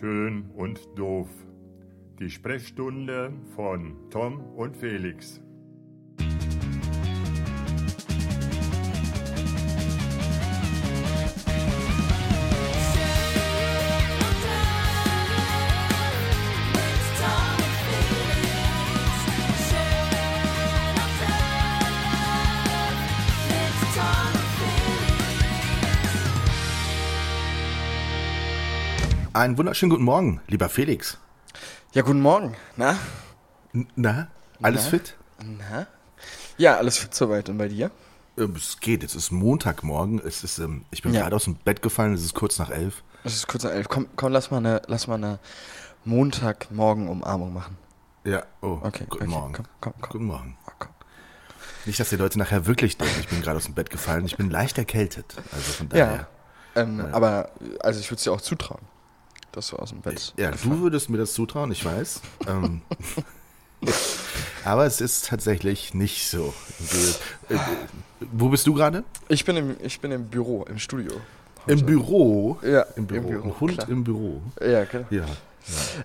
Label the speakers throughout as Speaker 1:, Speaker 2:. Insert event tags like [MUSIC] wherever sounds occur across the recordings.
Speaker 1: Schön und doof. Die Sprechstunde von Tom und Felix.
Speaker 2: Einen wunderschönen guten Morgen, lieber Felix.
Speaker 3: Ja, guten Morgen. Na?
Speaker 2: Na, alles
Speaker 3: Na?
Speaker 2: fit?
Speaker 3: Na? Ja, alles fit soweit. Und bei dir?
Speaker 2: Ähm, Es geht, es ist Montagmorgen. Es ist, ähm, ich bin
Speaker 3: Ja.
Speaker 2: gerade aus dem Bett gefallen, es ist kurz nach elf.
Speaker 3: Es ist kurz nach elf. Komm, komm lass mal eine, lass mal eine Montagmorgen-Umarmung machen.
Speaker 2: Ja, oh,
Speaker 3: Okay,
Speaker 2: guten
Speaker 3: okay,
Speaker 2: Morgen.
Speaker 3: komm, komm, komm.
Speaker 2: Guten Morgen.
Speaker 3: Oh.
Speaker 2: Nicht, dass die Leute nachher wirklich denken, ich bin gerade aus dem Bett gefallen. Ich bin leicht erkältet. Also von
Speaker 3: Ja.
Speaker 2: daher.
Speaker 3: Ähm, Aber, also ich würde es dir auch zutrauen, dass du aus dem Bett
Speaker 2: Ja, du würdest mir das zutrauen, ich weiß. ähm, [LAUGHS] aber es ist tatsächlich nicht so. Äh, äh, Wo bist du gerade?
Speaker 3: Ich bin im, ich bin im Büro, im Studio.
Speaker 2: Im
Speaker 3: heute.
Speaker 2: Büro.
Speaker 3: Ja,
Speaker 2: Im Büro.
Speaker 3: im Büro,
Speaker 2: Ein Hund
Speaker 3: klar.
Speaker 2: im Büro.
Speaker 3: Ja, genau.
Speaker 2: Ja.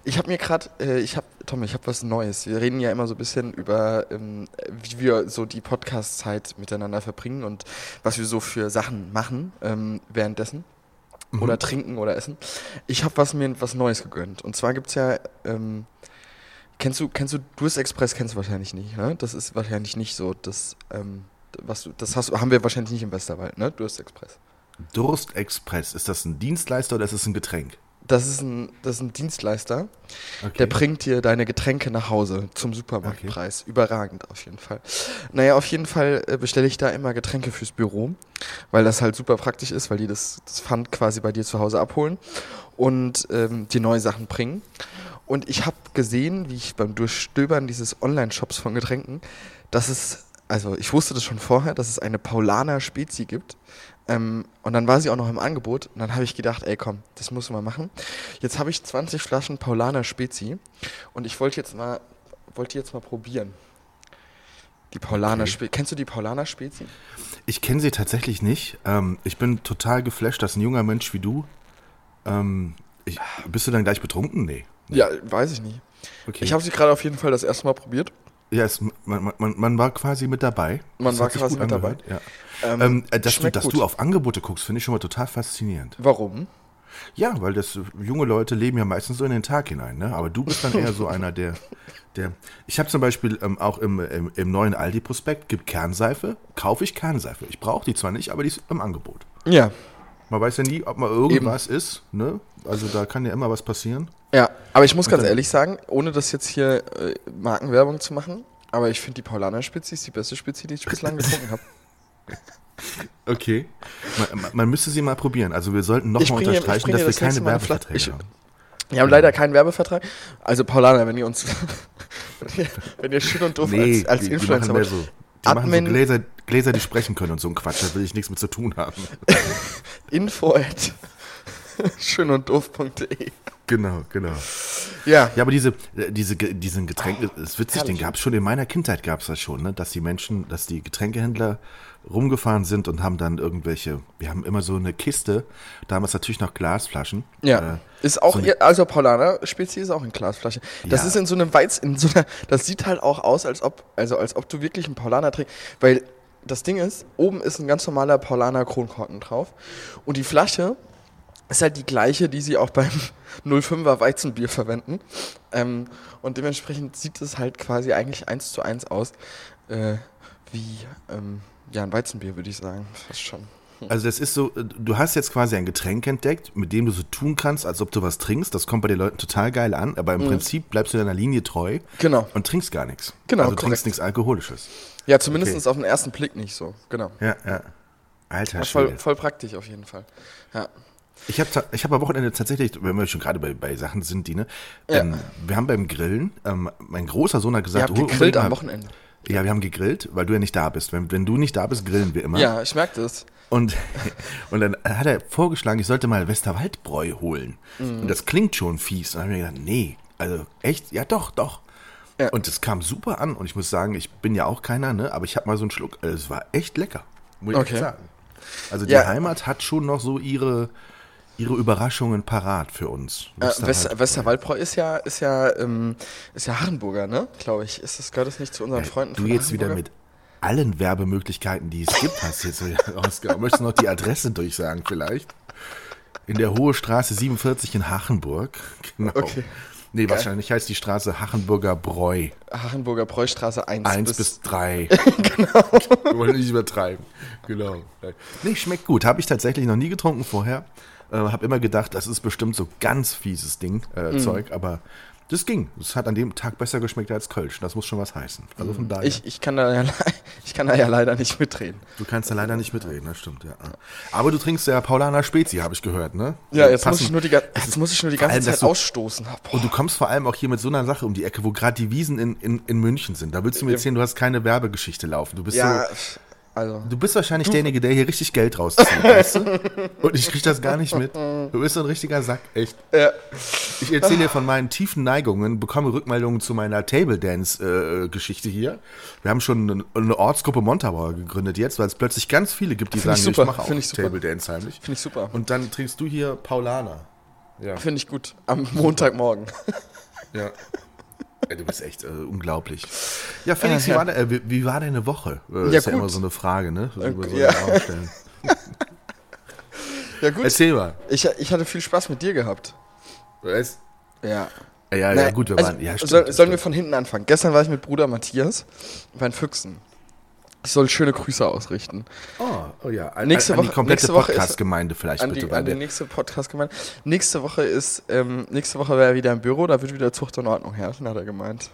Speaker 3: Ich habe mir gerade, äh, ich habe, Tom, ich habe was Neues. Wir reden ja immer so ein bisschen über, ähm, wie wir so die Podcast-Zeit miteinander verbringen und was wir so für Sachen machen ähm, währenddessen. Oder trinken oder essen. Ich habe was mir was Neues gegönnt. Und zwar gibt's ja, ähm, kennst du, kennst du Durst Express kennst du wahrscheinlich nicht, ne? Das ist wahrscheinlich nicht so, das, ähm, was du, das hast, haben wir wahrscheinlich nicht im Westerwald, ne? Durst Express.
Speaker 2: Durst Express, ist das ein Dienstleister oder ist es ein Getränk?
Speaker 3: Das ist ein, das ist ein Dienstleister.
Speaker 2: Okay.
Speaker 3: Der bringt dir deine Getränke nach Hause zum Supermarktpreis. Überragend auf jeden Fall. Naja, auf jeden Fall äh, bestelle ich da immer Getränke fürs Büro, weil das halt super praktisch ist, weil die das, das Pfand quasi bei dir zu Hause abholen und ähm, die neue Sachen bringen. Und ich habe gesehen, wie ich beim Durchstöbern dieses Online-Shops von Getränken, dass es, also ich wusste das schon vorher, dass es eine Paulaner Spezi gibt. Ähm, und dann war sie auch noch im Angebot. Und dann habe ich gedacht, ey komm, das muss man machen. Jetzt habe ich 20 Flaschen Paulaner Spezi. Und ich wollte jetzt mal, wollte jetzt mal probieren. Die Paulaner
Speaker 2: Okay.
Speaker 3: Spezi. Kennst du die Paulaner Spezi?
Speaker 2: Ich kenne sie tatsächlich nicht. Ähm, ich bin total geflasht, dass ein junger Mensch wie du. Ähm, ich, bist du dann gleich betrunken? Nee.
Speaker 3: Ja, weiß ich nicht.
Speaker 2: Okay.
Speaker 3: Ich habe sie gerade auf jeden Fall das erste Mal probiert.
Speaker 2: Ja, es, man, man, man war quasi mit dabei.
Speaker 3: Man
Speaker 2: Das
Speaker 3: war quasi
Speaker 2: gut
Speaker 3: mit dabei.
Speaker 2: Ja. Ähm, äh, dass du, dass
Speaker 3: gut.
Speaker 2: du auf Angebote guckst, finde ich schon mal total faszinierend.
Speaker 3: Warum?
Speaker 2: Ja, weil das junge Leute leben ja meistens so in den Tag hinein, ne? Aber du bist dann eher so [LAUGHS] einer, der, der. Ich habe zum Beispiel ähm, auch im, im, im neuen Aldi-Prospekt gibt Kernseife, kaufe ich Kernseife. Ich brauche die zwar nicht, aber die ist im Angebot.
Speaker 3: Ja.
Speaker 2: Man weiß ja nie, ob mal irgendwas ist, ne? Also da kann ja immer was passieren.
Speaker 3: Ja, aber ich muss ganz ehrlich sagen, ohne das jetzt hier äh, Markenwerbung zu machen, aber ich finde die Paulaner Spezi ist die beste Spezi, die ich bislang [LAUGHS] getrunken habe.
Speaker 2: Okay. Man, man, man müsste sie mal probieren. Also wir sollten nochmal unterstreichen, dass
Speaker 3: das
Speaker 2: wir
Speaker 3: nächste
Speaker 2: keine Werbeverträge
Speaker 3: ich-
Speaker 2: haben.
Speaker 3: Wir haben leider keinen Werbevertrag. Also Paulaner, wenn ihr uns, [LAUGHS] wenn ihr, wenn ihr schön und doof als, als
Speaker 2: die
Speaker 3: Influencer wollt,
Speaker 2: so. Die machen so
Speaker 3: Admin-
Speaker 2: Gläser, Gläser, die sprechen können und so ein Quatsch. Da will ich nichts mit zu tun haben. [LAUGHS]
Speaker 3: info at [LAUGHS] schön und doof.de.
Speaker 2: genau, genau.
Speaker 3: Ja,
Speaker 2: Ja, aber diese, äh, diese, diesen Getränke, das ist witzig, den
Speaker 3: herrlich.
Speaker 2: gab es schon in meiner Kindheit gab es das schon, ne? dass die Menschen, dass die Getränkehändler rumgefahren sind und haben dann irgendwelche, wir haben immer so eine Kiste, damals natürlich noch Glasflaschen.
Speaker 3: ja.
Speaker 2: Äh,
Speaker 3: ist auch,
Speaker 2: so eine-
Speaker 3: also Paulaner Spezi ist auch in Glasflasche. Das
Speaker 2: Ja.
Speaker 3: ist in so einem Weiz, in so einer, das sieht halt auch aus, als ob, also als ob du wirklich einen Paulaner trinkst, weil das Ding ist, oben ist ein ganz normaler Paulaner Kronkorken drauf und die Flasche ist halt die gleiche, die sie auch beim [LAUGHS] 05er Weizenbier verwenden. Ähm, und dementsprechend sieht es halt quasi eigentlich eins zu eins aus, äh, wie ähm, ja, ein Weizenbier, würde ich sagen. Fast schon.
Speaker 2: Also das ist so, äh, du hast jetzt quasi ein Getränk entdeckt, mit dem du so tun kannst, als ob du was trinkst. Das kommt bei den Leuten total geil an, aber im Prinzip bleibst du deiner Linie treu
Speaker 3: Genau.
Speaker 2: und trinkst gar nichts.
Speaker 3: Genau,
Speaker 2: Also du trinkst nichts Alkoholisches.
Speaker 3: Ja, zumindest
Speaker 2: Okay.
Speaker 3: auf den ersten Blick nicht so. Genau.
Speaker 2: Ja, ja. Alter
Speaker 3: ist voll, voll praktisch auf jeden Fall. Ja.
Speaker 2: Ich habe ich hab am Wochenende tatsächlich, wenn wir schon gerade bei, bei Sachen sind, die, ne?
Speaker 3: Ja.
Speaker 2: Ähm, wir haben beim Grillen, ähm, mein großer Sohn hat
Speaker 3: Ihr
Speaker 2: gesagt,
Speaker 3: habt
Speaker 2: hol
Speaker 3: gegrillt am Wochenende.
Speaker 2: Ja, wir haben gegrillt, weil du ja nicht da bist. Wenn, wenn du nicht da bist, grillen wir immer.
Speaker 3: Ja, ich merke das.
Speaker 2: Und, [LAUGHS] und dann hat er vorgeschlagen, ich sollte mal Westerwaldbräu holen.
Speaker 3: Mhm.
Speaker 2: Und das klingt schon fies. Und dann habe ich mir gedacht, nee, also echt? Ja, doch, doch.
Speaker 3: Ja.
Speaker 2: Und es kam super an. Und ich muss sagen, ich bin ja auch keiner, ne? aber ich habe mal so einen Schluck. äh, Es war echt lecker, muss ich
Speaker 3: Okay.
Speaker 2: sagen. Also die
Speaker 3: Ja.
Speaker 2: Heimat hat schon noch so ihre, ihre Überraschungen parat für uns.
Speaker 3: Äh, Wester, Westerwaldbräu ist ja, ist ja, ähm, ist ja Harrenburger, ne? Glaube ich. Ist das, gehört das nicht zu unseren
Speaker 2: Ja,
Speaker 3: Freunden
Speaker 2: du jetzt wieder mit allen Werbemöglichkeiten, die es gibt, hast jetzt so [LAUGHS] rausgehauen. Möchtest du noch die Adresse durchsagen vielleicht? In der Hohe Straße 47 in Hachenburg. [LAUGHS] Genau.
Speaker 3: Okay.
Speaker 2: Nee, wahrscheinlich heißt die Straße Hachenburger Bräu.
Speaker 3: Harrenburger Bräustraße 1,
Speaker 2: 1
Speaker 3: bis,
Speaker 2: bis 3. [LAUGHS] genau. Wir wollen nicht übertreiben. Genau. Nee, schmeckt gut. Habe ich tatsächlich noch nie getrunken vorher. Äh, habe immer gedacht, das ist bestimmt so ganz fieses Ding, äh,
Speaker 3: Mhm.
Speaker 2: Zeug, aber das ging. Es hat an dem Tag besser geschmeckt als Kölsch. Das muss schon was heißen. Also von daher.
Speaker 3: Mhm. Ich, ich, kann da ja, [LAUGHS] ich kann da ja leider nicht mitreden.
Speaker 2: Du kannst da leider nicht mitreden, das stimmt, ja. Aber du trinkst ja Paulaner Spezi, habe ich gehört, ne?
Speaker 3: Ja, jetzt muss ich nur die, jetzt muss ich nur die ganze
Speaker 2: allem,
Speaker 3: Zeit
Speaker 2: du-
Speaker 3: ausstoßen. Boah.
Speaker 2: Und du kommst vor allem auch hier mit so einer Sache um die Ecke, wo gerade die Wiesen in, in, in München sind. Da willst du mir erzählen, du hast keine Werbegeschichte laufen. Du bist
Speaker 3: ja,
Speaker 2: so,
Speaker 3: also.
Speaker 2: du bist wahrscheinlich derjenige, der hier richtig Geld rauszieht, [LAUGHS] weißt du? Und ich krieg das gar nicht mit. Du bist so ein richtiger Sack, echt.
Speaker 3: Ja.
Speaker 2: Ich erzähle dir von meinen tiefen Neigungen, bekomme Rückmeldungen zu meiner Table Dance-Geschichte hier. Wir haben schon eine, Ortsgruppe Montabaur gegründet jetzt, weil es plötzlich ganz viele gibt, die
Speaker 3: Find
Speaker 2: sagen,
Speaker 3: ich super,
Speaker 2: ich mache auch
Speaker 3: ich.
Speaker 2: Table Dance heimlich.
Speaker 3: Finde ich super.
Speaker 2: Und dann trinkst du hier Paulaner. Ja.
Speaker 3: Finde ich gut. Am Montagmorgen.
Speaker 2: Ja. [LAUGHS] Du bist echt äh, unglaublich. Ja, Felix, wie, war de, äh, wie, war deine Woche? Äh,
Speaker 3: Ja,
Speaker 2: ist ja
Speaker 3: gut.
Speaker 2: immer so eine Frage, ne? Über so
Speaker 3: ja. [LAUGHS] Ja, gut.
Speaker 2: Erzähl mal.
Speaker 3: Ich, ich hatte viel Spaß mit dir gehabt.
Speaker 2: Was?
Speaker 3: Ja.
Speaker 2: Ja, ja,
Speaker 3: Na,
Speaker 2: gut, wir
Speaker 3: also,
Speaker 2: waren. Ja, stimmt,
Speaker 3: soll,
Speaker 2: das
Speaker 3: sollen wir von hinten anfangen? Gestern war ich mit Bruder Matthias bei den Füchsen. Ich soll schöne Grüße ausrichten.
Speaker 2: Oh, oh ja. An,
Speaker 3: Nächste
Speaker 2: an die
Speaker 3: Woche-
Speaker 2: komplette
Speaker 3: nächste Woche ist-
Speaker 2: Podcast-Gemeinde vielleicht
Speaker 3: An
Speaker 2: bitte.
Speaker 3: die, an die nächste Podcast gemeint. Nächste Woche ist, ähm, nächste Woche wäre er wieder im Büro, da wird wieder Zucht und Ordnung herrschen, hat er gemeint.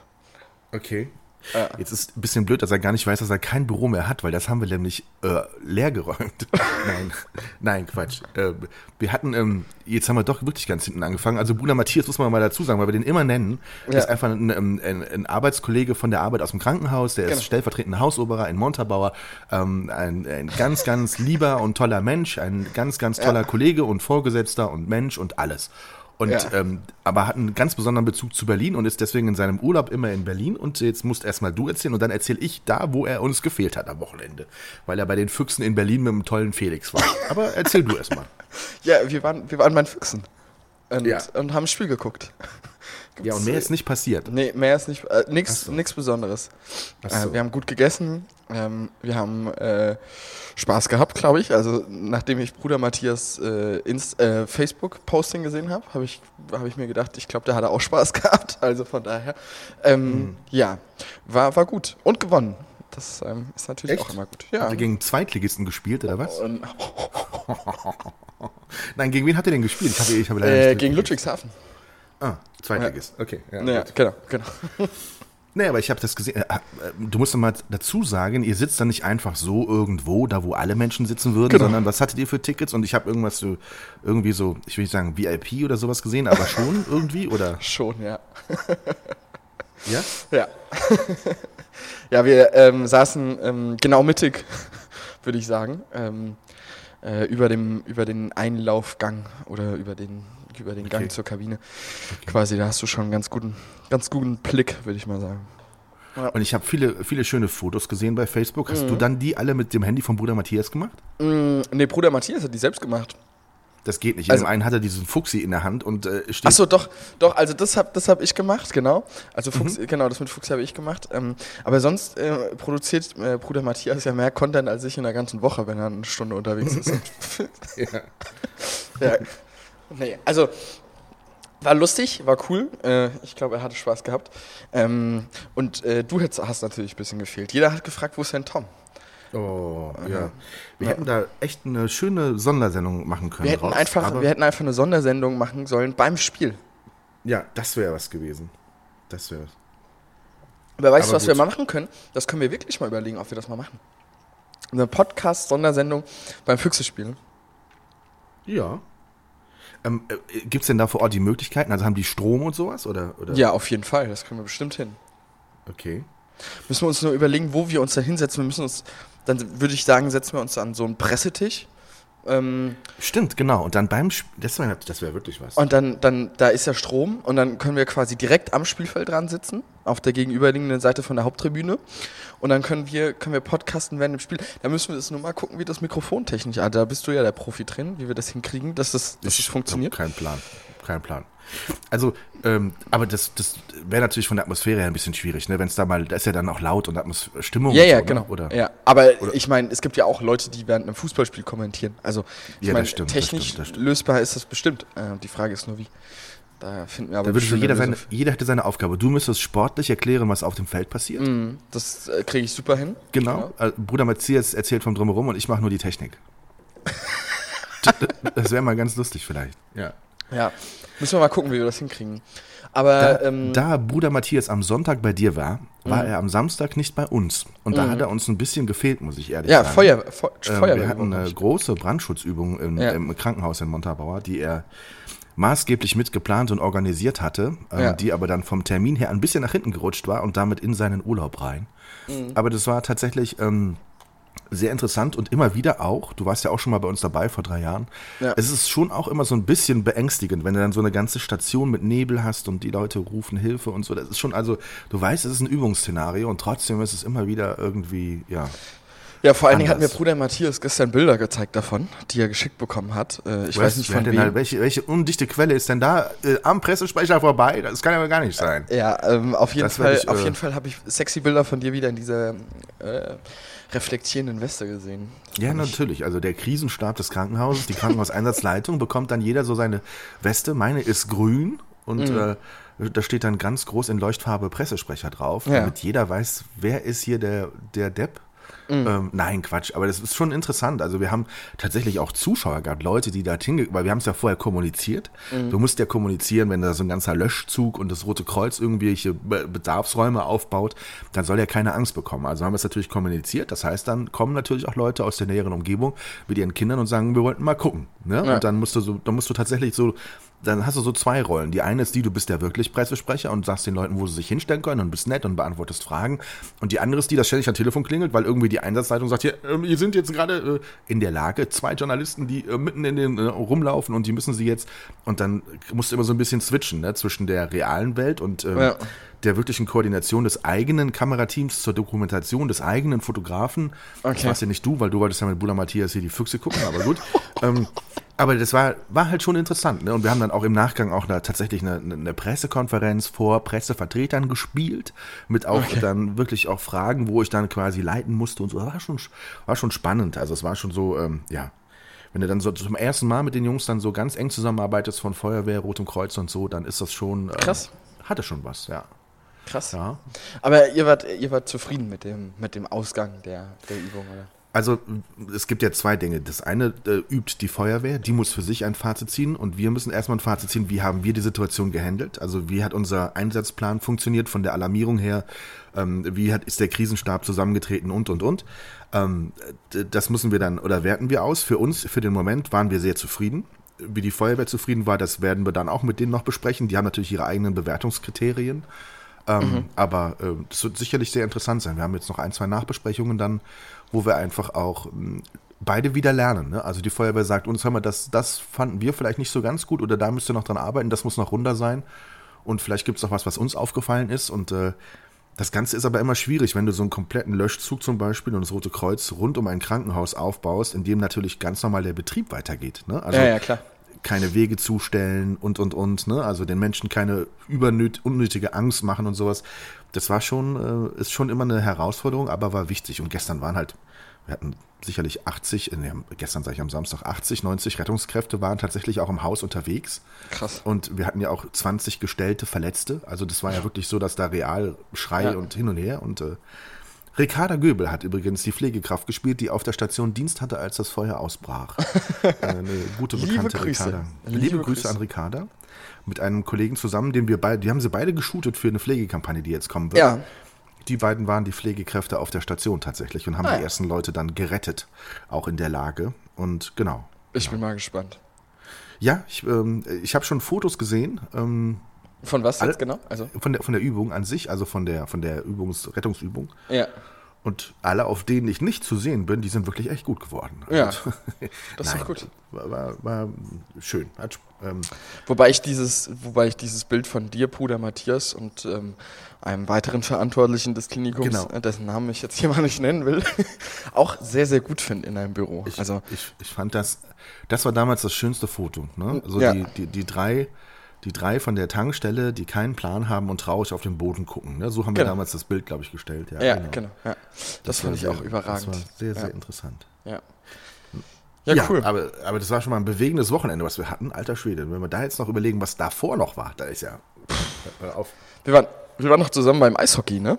Speaker 2: Okay.
Speaker 3: Ja.
Speaker 2: Jetzt ist ein bisschen blöd, dass er gar nicht weiß, dass er kein Büro mehr hat, weil das haben wir nämlich äh, leergeräumt. [LAUGHS] nein, nein, Quatsch. Äh, wir hatten, ähm, jetzt haben wir doch wirklich ganz hinten angefangen. Also Bruder Matthias muss man mal dazu sagen, weil wir den immer nennen.
Speaker 3: Ja.
Speaker 2: Ist einfach ein, ein, ein, ein Arbeitskollege von der Arbeit aus dem Krankenhaus, der
Speaker 3: Genau.
Speaker 2: ist stellvertretender Hausoberer in Montabaur. Ähm, ein, ein ganz, ganz lieber und toller Mensch, ein ganz, ganz toller Kollege und Vorgesetzter und Mensch und alles. Und
Speaker 3: Ja.
Speaker 2: ähm, aber hat einen ganz besonderen Bezug zu Berlin und ist deswegen in seinem Urlaub immer in Berlin. Und jetzt musst erstmal du erzählen und dann erzähle ich da, wo er uns gefehlt hat am Wochenende. Weil er bei den Füchsen in Berlin mit dem tollen Felix war. Aber erzähl du erstmal. [LAUGHS]
Speaker 3: Ja, wir waren, wir waren bei den Füchsen. Und,
Speaker 2: Ja.
Speaker 3: und haben ein Spiel geguckt.
Speaker 2: Ja, und mehr ist nicht passiert.
Speaker 3: Nee, mehr ist nicht, äh,
Speaker 2: Ach so.
Speaker 3: Besonderes.
Speaker 2: Ach so.
Speaker 3: Äh, wir haben gut gegessen, ähm, wir haben äh, Spaß gehabt, glaube ich. Also nachdem ich Bruder Matthias äh, äh, Facebook-Posting gesehen habe, habe ich, hab ich mir gedacht, ich glaube, der hatte auch Spaß [LAUGHS] gehabt. Also von daher, ähm,
Speaker 2: Mhm.
Speaker 3: ja, war, war gut und gewonnen. Das ähm, ist natürlich
Speaker 2: Echt?
Speaker 3: auch immer gut. Ja.
Speaker 2: Hat er gegen Zweitligisten gespielt, oder was? [LAUGHS] Nein, gegen wen hat er denn gespielt? Ich habe ich leider
Speaker 3: äh, gegen. Ludwigshafen.
Speaker 2: Ah, Zweitligist. Okay. Ja,
Speaker 3: Ja,
Speaker 2: gut.
Speaker 3: genau, genau. [LAUGHS]
Speaker 2: Nee, aber ich habe das gesehen. Äh, äh, du musst doch mal dazu sagen, ihr sitzt da nicht einfach so irgendwo, da wo alle Menschen sitzen würden,
Speaker 3: Genau.
Speaker 2: sondern was hattet ihr für Tickets? Und ich habe irgendwas so, irgendwie so, ich will nicht sagen VIP oder sowas gesehen, aber schon [LAUGHS] irgendwie, oder?
Speaker 3: Schon, ja.
Speaker 2: Ja? [LAUGHS]
Speaker 3: Ja. ja, wir ähm, saßen ähm, genau mittig, würde ich sagen, ähm, äh, über, dem, über den Einlaufgang oder über den, über den Gang
Speaker 2: Okay.
Speaker 3: zur Kabine. Quasi, da hast du schon einen ganz guten, ganz guten Blick, würde ich mal sagen.
Speaker 2: Und ich habe viele, viele schöne Fotos gesehen bei Facebook. Hast
Speaker 3: Mhm.
Speaker 2: du dann die alle mit dem Handy von Bruder Matthias gemacht?
Speaker 3: Mm, nee, Bruder Matthias hat die selbst gemacht.
Speaker 2: Das geht nicht. In
Speaker 3: Also-
Speaker 2: dem einen hat er diesen Fuchsi in der Hand und äh, steht.
Speaker 3: Achso, doch, doch, also das habe das hab ich gemacht, genau. Also
Speaker 2: Mhm.
Speaker 3: Fuchs, genau, das mit Fuchs habe ich gemacht. Ähm, aber sonst äh, produziert äh, Bruder Matthias ja mehr Content als ich in der ganzen Woche, wenn er eine Stunde unterwegs ist. [LAUGHS]
Speaker 2: ja.
Speaker 3: ja. Nee, also war lustig, war cool. Äh, ich glaube, er hatte Spaß gehabt. Ähm, und äh, du hättest, hast natürlich ein bisschen gefehlt. Jeder hat gefragt, wo ist denn Tom?
Speaker 2: Oh, ja. Wir hätten da echt eine schöne Sondersendung machen können.
Speaker 3: Wir hätten,
Speaker 2: draus,
Speaker 3: einfach, wir hätten einfach eine Sondersendung machen sollen beim Spiel.
Speaker 2: Ja, das wäre was gewesen. Das wäre was.
Speaker 3: Aber weißt du, was wir
Speaker 2: gut.
Speaker 3: mal machen können? Das können wir wirklich mal überlegen, ob wir das mal machen. Eine Podcast-Sondersendung beim Füchse-Spielen.
Speaker 2: Ja. Ähm, äh, Gibt es denn da vor Ort die Möglichkeiten? Also haben die Strom und sowas? Oder, oder?
Speaker 3: Ja, auf jeden Fall. Das kriegen wir bestimmt hin.
Speaker 2: Okay.
Speaker 3: Müssen wir uns nur überlegen, wo wir uns da hinsetzen. Wir müssen uns, dann würde ich sagen, setzen wir uns an so einen Pressetisch. Ähm,
Speaker 2: Stimmt, genau. Und dann beim Sp das wäre das wär wirklich was.
Speaker 3: und dann, dann, da ist ja Strom und dann können wir quasi direkt am Spielfeld dran sitzen. Auf der gegenüberliegenden Seite von der Haupttribüne. Und dann können wir, können wir podcasten während dem Spiel. Da müssen wir jetzt nur mal gucken, wie das Mikrofon technisch, ah, da bist du ja der Profi drin, wie wir das hinkriegen, dass das, dass das funktioniert.
Speaker 2: Kein Plan, kein Plan. Also, ähm, aber das, das wäre natürlich von der Atmosphäre her ein bisschen schwierig, ne? Wenn es da mal, da ist ja dann auch laut und Atmos Stimmung.
Speaker 3: Ja, ja,
Speaker 2: so, ne?
Speaker 3: genau.
Speaker 2: Oder?
Speaker 3: Ja, aber oder? ich meine, es gibt ja auch Leute, die während einem Fußballspiel kommentieren. Also, ich
Speaker 2: Ja, das
Speaker 3: meine,
Speaker 2: stimmt, das
Speaker 3: technisch
Speaker 2: stimmt, das stimmt.
Speaker 3: lösbar ist das bestimmt. Äh, die Frage ist nur wie. Da finden wir aber
Speaker 2: Da würde so jeder,
Speaker 3: eine
Speaker 2: seine, jeder hätte seine Aufgabe. Du müsstest sportlich erklären, was auf dem Feld passiert.
Speaker 3: Mhm, Das äh, kriege ich super hin.
Speaker 2: Genau. Äh, Bruder Matthias erzählt vom Drumherum und ich mache nur die Technik. [LAUGHS] das wäre mal ganz lustig vielleicht. Ja.
Speaker 3: Ja. Müssen wir mal gucken, wie wir das hinkriegen. Aber
Speaker 2: Da,
Speaker 3: ähm,
Speaker 2: da Bruder Matthias am Sonntag bei dir war, war er am Samstag nicht bei uns. Und da hat er uns ein bisschen gefehlt, muss ich ehrlich
Speaker 3: ja,
Speaker 2: sagen.
Speaker 3: Feuer, Fe
Speaker 2: Ähm,
Speaker 3: Feuerwehr.
Speaker 2: wir hatten eine große Brandschutzübung im,
Speaker 3: Ja.
Speaker 2: im Krankenhaus in Montabaur, die er maßgeblich mitgeplant und organisiert hatte, ähm,
Speaker 3: Ja.
Speaker 2: die aber dann vom Termin her ein bisschen nach hinten gerutscht war und damit in seinen Urlaub rein.
Speaker 3: Mhm.
Speaker 2: Aber das war tatsächlich ähm, sehr interessant und immer wieder auch, du warst ja auch schon mal bei uns dabei vor drei Jahren,
Speaker 3: Ja.
Speaker 2: es ist schon auch immer so ein bisschen beängstigend, wenn du dann so eine ganze Station mit Nebel hast und die Leute rufen Hilfe und so. Das ist schon, also du weißt, es ist ein Übungsszenario und trotzdem ist es immer wieder irgendwie, ja.
Speaker 3: Ja, vor allen Dingen hat mir. Bruder Matthias gestern Bilder gezeigt davon, die er geschickt bekommen hat. Äh, ich
Speaker 2: Was?
Speaker 3: weiß nicht von wem.
Speaker 2: da, welche, welche undichte Quelle ist denn da äh, am Pressesprecher vorbei? Das kann ja gar nicht sein.
Speaker 3: Ja, ähm, auf jeden
Speaker 2: Das
Speaker 3: Fall,
Speaker 2: ich,
Speaker 3: auf
Speaker 2: äh,
Speaker 3: jeden Fall habe ich sexy Bilder von dir wieder in dieser äh, reflektierenden Weste gesehen.
Speaker 2: Ja, natürlich. Also der Krisenstab des Krankenhauses, die Krankenhauseinsatzleitung, bekommt dann jeder so seine Weste. Meine ist grün und
Speaker 3: Mhm.
Speaker 2: äh, da steht dann ganz groß in Leuchtfarbe Pressesprecher drauf,
Speaker 3: Ja.
Speaker 2: damit jeder weiß, wer ist hier der, der Depp.
Speaker 3: Mhm.
Speaker 2: Ähm, nein, Quatsch, aber das ist schon interessant. Also wir haben tatsächlich auch Zuschauer gehabt, Leute, die da hinge... Weil wir haben es ja vorher kommuniziert.
Speaker 3: Mhm.
Speaker 2: Du musst ja kommunizieren, wenn da so ein ganzer Löschzug und das Rote Kreuz irgendwelche Be- Bedarfsräume aufbaut, dann soll er keine Angst bekommen. Also haben wir es natürlich kommuniziert. Das heißt, dann kommen natürlich auch Leute aus der näheren Umgebung mit ihren Kindern und sagen, wir wollten mal gucken. Ne?
Speaker 3: Ja.
Speaker 2: Und dann musst du so, dann musst du tatsächlich so dann hast du so zwei Rollen. Die eine ist die, du bist ja wirklich Pressesprecher und sagst den Leuten, wo sie sich hinstellen können und bist nett und beantwortest Fragen. Und die andere ist die, dass ständig am Telefon klingelt, weil irgendwie die Einsatzleitung sagt, hier, ähm, ihr sind jetzt gerade äh, in der Lage, zwei Journalisten, die äh, mitten in den äh, rumlaufen und die müssen sie jetzt. Und dann musst du immer so ein bisschen switchen, ne, zwischen der realen Welt und ähm,
Speaker 3: Ja.
Speaker 2: Der wirklichen Koordination des eigenen Kamerateams zur Dokumentation des eigenen Fotografen. Das
Speaker 3: Okay.
Speaker 2: warst ja nicht du, weil du wolltest ja mit Bruder Matthias hier die Füchse gucken, aber gut. [LAUGHS] ähm, aber das war, war halt schon interessant. Ne? Und wir haben dann auch im Nachgang auch eine, tatsächlich eine, eine Pressekonferenz vor Pressevertretern gespielt, mit auch dann wirklich auch Fragen, wo ich dann quasi leiten musste und so. Das war schon, war schon spannend. Also es war schon so, ähm, ja. Wenn du dann so zum ersten Mal mit den Jungs dann so ganz eng zusammenarbeitest von Feuerwehr, Rotem Kreuz und so, dann ist das schon. Ähm,
Speaker 3: Krass.
Speaker 2: Hatte schon was, ja.
Speaker 3: Krass.
Speaker 2: ja.
Speaker 3: Aber ihr wart, ihr wart zufrieden mit dem, mit dem Ausgang der, der Übung, oder?
Speaker 2: Also es gibt ja zwei Dinge. Das eine äh, übt die Feuerwehr, die muss für sich ein Fazit ziehen und wir müssen erstmal ein Fazit ziehen, wie haben wir die Situation gehandelt? Also wie hat unser Einsatzplan funktioniert von der Alarmierung her? Ähm, wie hat, ist der Krisenstab zusammengetreten und und und? Ähm, das müssen wir dann oder werten wir aus. Für uns, für den Moment waren wir sehr zufrieden. Wie die Feuerwehr zufrieden war, das werden wir dann auch mit denen noch besprechen. Die haben natürlich ihre eigenen Bewertungskriterien. Ähm, Aber äh, das wird sicherlich sehr interessant sein. Wir haben jetzt noch ein, zwei Nachbesprechungen dann, wo wir einfach auch mh, beide wieder lernen. Ne? Also die Feuerwehr sagt uns, hör mal, das, das fanden wir vielleicht nicht so ganz gut oder da müsst ihr noch dran arbeiten, das muss noch runter sein. Und vielleicht gibt es noch was, was uns aufgefallen ist. Und äh, das Ganze ist aber immer schwierig, wenn du so einen kompletten Löschzug zum Beispiel und das Rote Kreuz rund um ein Krankenhaus aufbaust, in dem natürlich ganz normal der Betrieb weitergeht. Ne? Also
Speaker 3: ja, ja, klar.
Speaker 2: Keine Wege zustellen und und und, ne? Also den Menschen keine übernöt, unnötige Angst machen und sowas. Das war schon, äh, ist schon immer eine Herausforderung, aber war wichtig. Und gestern waren halt, wir hatten sicherlich 80, äh, nee, gestern sage ich am Samstag 80, 90 Rettungskräfte waren tatsächlich auch im Haus unterwegs.
Speaker 3: Krass.
Speaker 2: Und wir hatten ja auch 20 gestellte Verletzte. Also das war ja wirklich so, dass da real Schrei
Speaker 3: Ja.
Speaker 2: und hin und her. Und äh, Ricarda Göbel hat übrigens die Pflegekraft gespielt, die auf der Station Dienst hatte, als das Feuer ausbrach. [LAUGHS] Äh, Eine gute
Speaker 3: Liebe
Speaker 2: bekannte
Speaker 3: Grüße.
Speaker 2: Ricarda.
Speaker 3: Liebe
Speaker 2: Liebe, Grüße,
Speaker 3: Grüße.
Speaker 2: an Ricarda. Mit einem Kollegen zusammen, den wir beide, die haben sie beide geshootet für eine Pflegekampagne, die jetzt kommen wird.
Speaker 3: Ja.
Speaker 2: Die beiden waren die Pflegekräfte auf der Station tatsächlich und haben
Speaker 3: Ah,
Speaker 2: die ersten Leute dann gerettet, auch in der Lage. Und genau.
Speaker 3: Ich bin mal gespannt.
Speaker 2: Ja, ich, ähm, ich habe schon Fotos gesehen. Ähm,
Speaker 3: Von was jetzt genau? Also,
Speaker 2: von der, von der Übung an sich, also von der, von der Übungs Rettungsübung.
Speaker 3: ja.
Speaker 2: Und alle, auf denen ich nicht zu sehen bin, die sind wirklich echt gut geworden.
Speaker 3: Ja,
Speaker 2: Also, [LAUGHS] [LAUGHS]
Speaker 3: das ist gut.
Speaker 2: War, war, war schön. Hat, ähm,
Speaker 3: Wobei ich dieses, wobei ich dieses Bild von dir, Bruder Matthias und ähm, einem weiteren Verantwortlichen des Klinikums,
Speaker 2: Genau.
Speaker 3: äh, dessen Namen ich jetzt hier mal nicht nennen will, [LAUGHS] auch sehr, sehr gut finde in einem Büro.
Speaker 2: ich,
Speaker 3: also
Speaker 2: ich, ich fand das, das war damals das schönste Foto. Ne? Also
Speaker 3: Ja.
Speaker 2: die, die, die drei. Die drei von der Tankstelle, die keinen Plan haben und traurig auf den Boden gucken. Ne? So haben wir
Speaker 3: Genau.
Speaker 2: damals das Bild, glaube ich, gestellt. Ja,
Speaker 3: ja, genau. ja. Das,
Speaker 2: war
Speaker 3: fand ich
Speaker 2: sehr-
Speaker 3: auch überragend.
Speaker 2: Das war sehr, sehr
Speaker 3: Ja.
Speaker 2: interessant.
Speaker 3: Ja. Ja, cool.
Speaker 2: aber, aber das war schon mal ein bewegendes Wochenende, was wir hatten. Alter Schwede. Wenn wir da jetzt noch überlegen, was davor noch war, da ist ja. Hör auf.
Speaker 3: Wir waren, wir waren noch zusammen beim Eishockey, ne?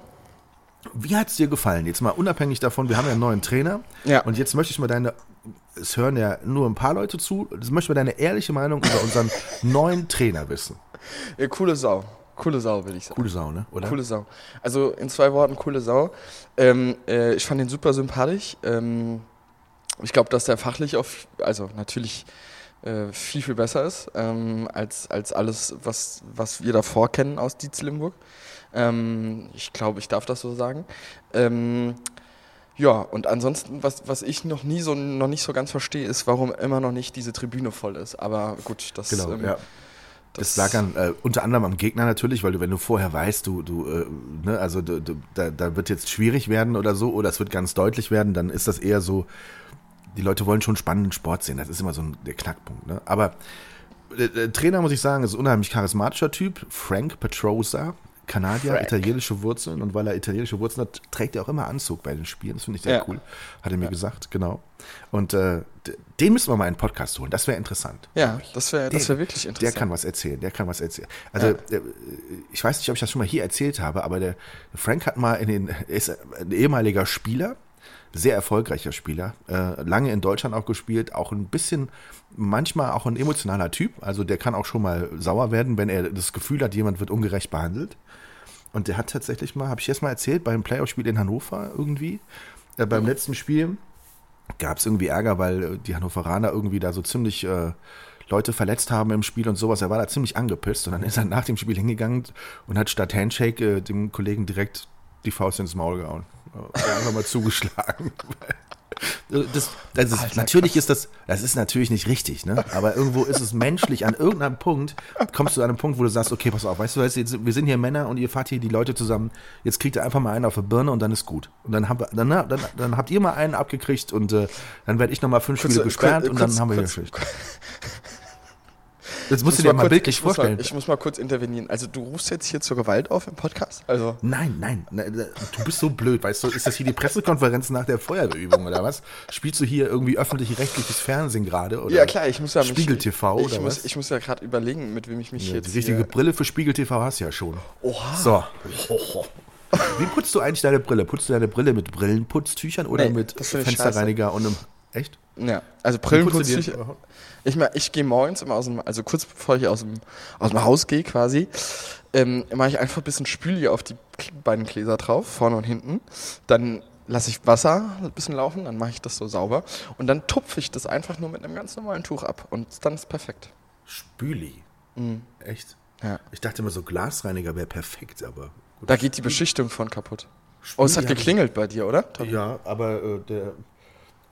Speaker 2: Wie hat es dir gefallen? Jetzt mal unabhängig davon, wir haben ja einen neuen Trainer.
Speaker 3: Ja.
Speaker 2: Und jetzt möchte ich mal deine, es hören ja nur ein paar Leute zu, jetzt möchte ich mal deine ehrliche Meinung über unseren [LAUGHS] neuen Trainer wissen.
Speaker 3: Ja, coole Sau. Coole Sau, würde ich sagen.
Speaker 2: Coole Sau, ne? Oder?
Speaker 3: Coole Sau. Also in zwei Worten, coole Sau. Ähm, äh, ich fand ihn super sympathisch. Ähm, ich glaube, dass der fachlich auf, also natürlich äh, viel, viel besser ist ähm, als, als alles, was, was wir davor kennen aus Dietz Limburg. Ähm, ich glaube, ich darf das so sagen. Ja, und ansonsten, was, was ich noch nie so noch nicht so ganz verstehe, ist, warum immer noch nicht diese Tribüne voll ist. Aber gut, das,
Speaker 2: Genau,
Speaker 3: ähm,
Speaker 2: ja. Das lag an, äh, unter anderem am Gegner natürlich, weil du, wenn du vorher weißt, du, du, äh, ne, also du, du, da, da wird jetzt schwierig werden oder so, oder es wird ganz deutlich werden, dann ist das eher so, die Leute wollen schon spannenden Sport sehen. Das ist immer so ein, der Knackpunkt. Ne? Aber äh, der Trainer, muss ich sagen, ist ein unheimlich charismatischer Typ. Frank Petrosa, Kanadier,
Speaker 3: Frank.
Speaker 2: italienische Wurzeln. Und weil er italienische Wurzeln hat, trägt er auch immer Anzug bei den Spielen. Das finde ich sehr
Speaker 3: Ja.
Speaker 2: cool. Hat er mir gesagt, genau. Und äh, den müssen wir mal in den Podcast holen. Das wäre interessant.
Speaker 3: Ja, das wäre das
Speaker 2: Der-
Speaker 3: wär wirklich
Speaker 2: Der
Speaker 3: interessant.
Speaker 2: kann was erzählen, der kann was erzählen. Also, der, ich weiß nicht, ob ich das schon mal hier erzählt habe, aber der Frank hat mal in den, er ist ein ehemaliger Spieler, sehr erfolgreicher Spieler, äh, lange in Deutschland auch gespielt, auch ein bisschen, manchmal auch ein emotionaler Typ. Also der kann auch schon mal sauer werden, wenn er das Gefühl hat, jemand wird ungerecht behandelt. Und der hat tatsächlich mal, habe ich erst mal erzählt, beim Playoff-Spiel in Hannover irgendwie, äh, beim letzten Spiel, gab es irgendwie Ärger, weil äh, die Hannoveraner irgendwie da so ziemlich äh, Leute verletzt haben im Spiel und sowas. Er war da ziemlich angepisst und dann ist er nach dem Spiel hingegangen und hat statt Handshake äh, dem Kollegen direkt die Faust ins Maul gehauen. Einfach mal zugeschlagen. Äh, Das, das ist, natürlich ist das, das ist natürlich nicht richtig, ne? Aber irgendwo ist es menschlich. An irgendeinem Punkt kommst du an einen Punkt, wo du sagst, okay, pass auf, weißt du, weißt du, jetzt, wir sind hier Männer und ihr fahrt hier die Leute zusammen. Jetzt kriegt ihr einfach mal einen auf die Birne und dann ist gut. Und dann, wir, dann, dann, dann habt ihr mal einen abgekriegt und äh, dann werde ich nochmal fünf Spiele gesperrt und dann haben wir hier Schicht. Jetzt musst du dir mal
Speaker 3: kurz-
Speaker 2: bildlich
Speaker 3: ich muss
Speaker 2: vorstellen.
Speaker 3: Mal, ich muss mal kurz intervenieren. Also du rufst jetzt hier zur Gewalt auf im Podcast? Also
Speaker 2: Nein, nein, nein, du bist so blöd, weißt du, ist das hier die Pressekonferenz nach der Feuerwehrübung oder was? Spielst du hier irgendwie öffentlich-rechtliches Fernsehen gerade? oder
Speaker 3: ja klar, ich muss ja
Speaker 2: Spiegel TV
Speaker 3: ich
Speaker 2: oder
Speaker 3: muss,
Speaker 2: was?
Speaker 3: Ich muss ja gerade überlegen, mit wem ich mich
Speaker 2: Ja,
Speaker 3: jetzt
Speaker 2: die richtige
Speaker 3: hier,
Speaker 2: Brille für Spiegel TV hast du ja schon.
Speaker 3: Oha.
Speaker 2: So. Wie putzt du eigentlich deine Brille? Putzt du deine Brille mit Brillenputztüchern oder
Speaker 3: Nee,
Speaker 2: mit Fensterreiniger und einem. Echt?
Speaker 3: Ja, also
Speaker 2: Wie
Speaker 3: Ich, mein, ich gehe morgens immer aus dem, also kurz bevor ich aus dem, aus dem Haus gehe quasi, ähm, mache ich einfach ein bisschen Spüli auf die beiden Gläser drauf, vorne und hinten. Dann lasse ich Wasser ein bisschen laufen, dann mache ich das so sauber. Und dann tupfe ich das einfach nur mit einem ganz normalen Tuch ab. Und dann ist perfekt.
Speaker 2: Spüli. Echt?
Speaker 3: Ja.
Speaker 2: Ich dachte immer so, Glasreiniger wäre perfekt, aber. Gut.
Speaker 3: Da geht die Beschichtung von kaputt. Oh, es hat
Speaker 2: Spüli hab ich-
Speaker 3: geklingelt bei dir, oder? Tommy?
Speaker 2: Ja, aber äh, der.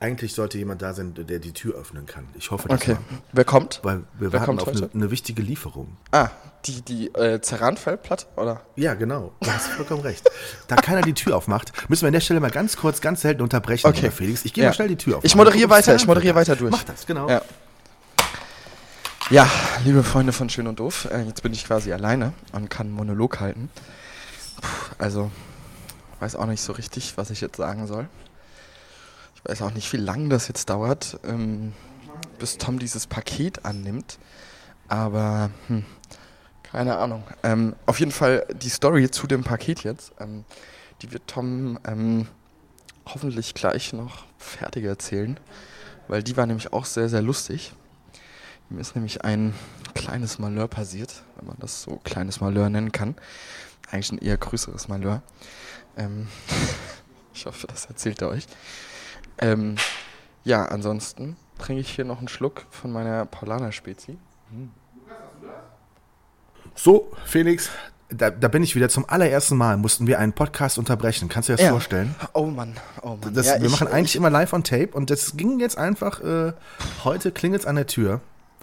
Speaker 2: Eigentlich sollte jemand da sein, der die Tür öffnen kann. Ich hoffe, das
Speaker 3: Okay.
Speaker 2: mal.
Speaker 3: Wer kommt?
Speaker 2: Weil wir
Speaker 3: Wer
Speaker 2: warten
Speaker 3: kommt
Speaker 2: auf eine, eine wichtige Lieferung.
Speaker 3: Ah, die, die äh, Ceranfeldplatte, oder?
Speaker 2: Ja, genau. Du hast vollkommen recht. Da keiner die Tür aufmacht, müssen wir an der Stelle mal ganz kurz, ganz selten unterbrechen,
Speaker 3: Okay.
Speaker 2: Felix. Ich gehe
Speaker 3: Ja.
Speaker 2: mal schnell die Tür auf.
Speaker 3: Ich moderiere weiter, ich moderiere weiter durch.
Speaker 2: Mach das, genau.
Speaker 3: Ja. Ja, liebe Freunde von Schön und Doof, äh, jetzt bin ich quasi alleine und kann einen Monolog halten. Puh, also, weiß auch nicht so richtig, was ich jetzt sagen soll. Ich weiß auch nicht, wie lange das jetzt dauert, ähm, bis Tom dieses Paket annimmt. Aber, hm, keine Ahnung. Ähm, auf jeden Fall die Story zu dem Paket jetzt, ähm, die wird Tom ähm, hoffentlich gleich noch fertig erzählen, weil die war nämlich auch sehr, sehr lustig. Mir ist nämlich ein kleines Malheur passiert, wenn man das so kleines Malheur nennen kann. Eigentlich ein eher größeres Malheur. Ähm, [LAUGHS] ich hoffe, das erzählt er euch. Ähm, ja, ansonsten trinke ich hier noch einen Schluck von meiner Paulaner Spezi.
Speaker 2: So, Felix, da, da bin ich wieder zum allerersten Mal, mussten wir einen Podcast unterbrechen. Kannst du dir das
Speaker 3: Ja.
Speaker 2: vorstellen?
Speaker 3: Oh Mann, oh Mann.
Speaker 2: Das,
Speaker 3: ja,
Speaker 2: wir
Speaker 3: ich-
Speaker 2: machen eigentlich immer live on tape und das ging jetzt einfach, äh, heute klingelt es an der Tür.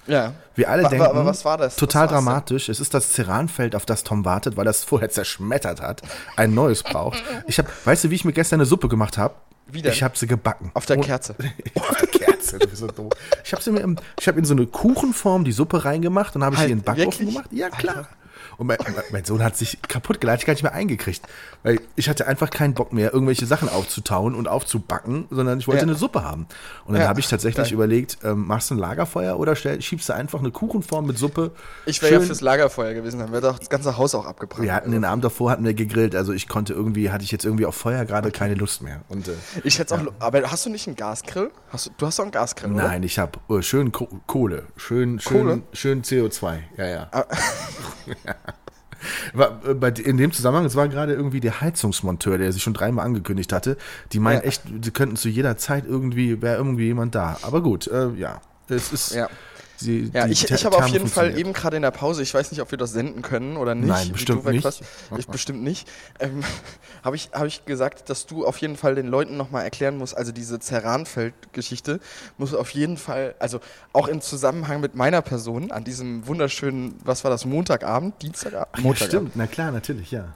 Speaker 3: Ja.
Speaker 2: Wir alle
Speaker 3: wa-
Speaker 2: denken,
Speaker 3: aber was war das?
Speaker 2: total
Speaker 3: Was war's denn?
Speaker 2: dramatisch. Es ist das Ceranfeld, auf das Tom wartet, weil er es vorher zerschmettert hat, ein neues braucht. Ich habe, weißt du, wie ich mir gestern eine Suppe gemacht habe?
Speaker 3: Wie denn?
Speaker 2: Ich habe sie gebacken.
Speaker 3: Auf der
Speaker 2: Und-
Speaker 3: Kerze. [LAUGHS]
Speaker 2: auf der Kerze, du bist so doof. Ich habe sie mir, im- ich habe in so eine Kuchenform die Suppe reingemacht und habe ich
Speaker 3: Halt,
Speaker 2: sie in den Backofen
Speaker 3: wirklich?
Speaker 2: gemacht. Ja klar. Und mein, mein- mein Sohn hat sich kaputt gelacht, ich gar nicht mehr eingekriegt. Weil ich hatte einfach keinen Bock mehr, irgendwelche Sachen aufzutauen und aufzubacken, sondern ich wollte
Speaker 3: Ja.
Speaker 2: eine Suppe haben. Und dann
Speaker 3: Ja,
Speaker 2: habe ich tatsächlich
Speaker 3: geil.
Speaker 2: überlegt, ähm, machst du ein Lagerfeuer oder stell, schiebst du einfach eine Kuchenform mit Suppe?
Speaker 3: Ich wäre ja
Speaker 2: schön-
Speaker 3: fürs Lagerfeuer gewesen, dann wäre doch das ganze Haus auch abgebrannt.
Speaker 2: Wir hatten den Abend davor hatten wir gegrillt, also ich konnte irgendwie, hatte ich jetzt irgendwie auf Feuer gerade keine Lust mehr. Und äh,
Speaker 3: Ich hätte auch. Aber hast du nicht einen Gasgrill? Hast du, du hast doch einen Gasgrill, oder?
Speaker 2: nein, ich habe äh, schön Ko Kohle, schön,
Speaker 3: Kohle?
Speaker 2: schön, schön CO2. Ja, ja. [LAUGHS] [LAUGHS] Äh, in dem Zusammenhang, es war gerade irgendwie der Heizungsmonteur, der sich schon dreimal angekündigt hatte. Die meinen
Speaker 3: Ja.
Speaker 2: echt, sie könnten zu jeder Zeit irgendwie, wäre irgendwie jemand da. Aber gut, äh, ja. Es ist.
Speaker 3: Ja.
Speaker 2: Sie,
Speaker 3: Ja,
Speaker 2: die
Speaker 3: ich, ich habe auf jeden Fall eben gerade in der Pause, ich weiß nicht, ob wir das senden können oder nicht.
Speaker 2: Nein, bestimmt nicht.
Speaker 3: warst. Ich [LAUGHS] bestimmt nicht. Ähm, [LAUGHS] habe ich, hab ich gesagt, dass du auf jeden Fall den Leuten nochmal erklären musst, also diese Ceranfeld-Geschichte muss auf jeden Fall, also auch im Zusammenhang mit meiner Person an diesem wunderschönen, was war das, Montagabend, Dienstagabend?
Speaker 2: Ja,
Speaker 3: Montagabend.
Speaker 2: stimmt, na klar, natürlich, ja.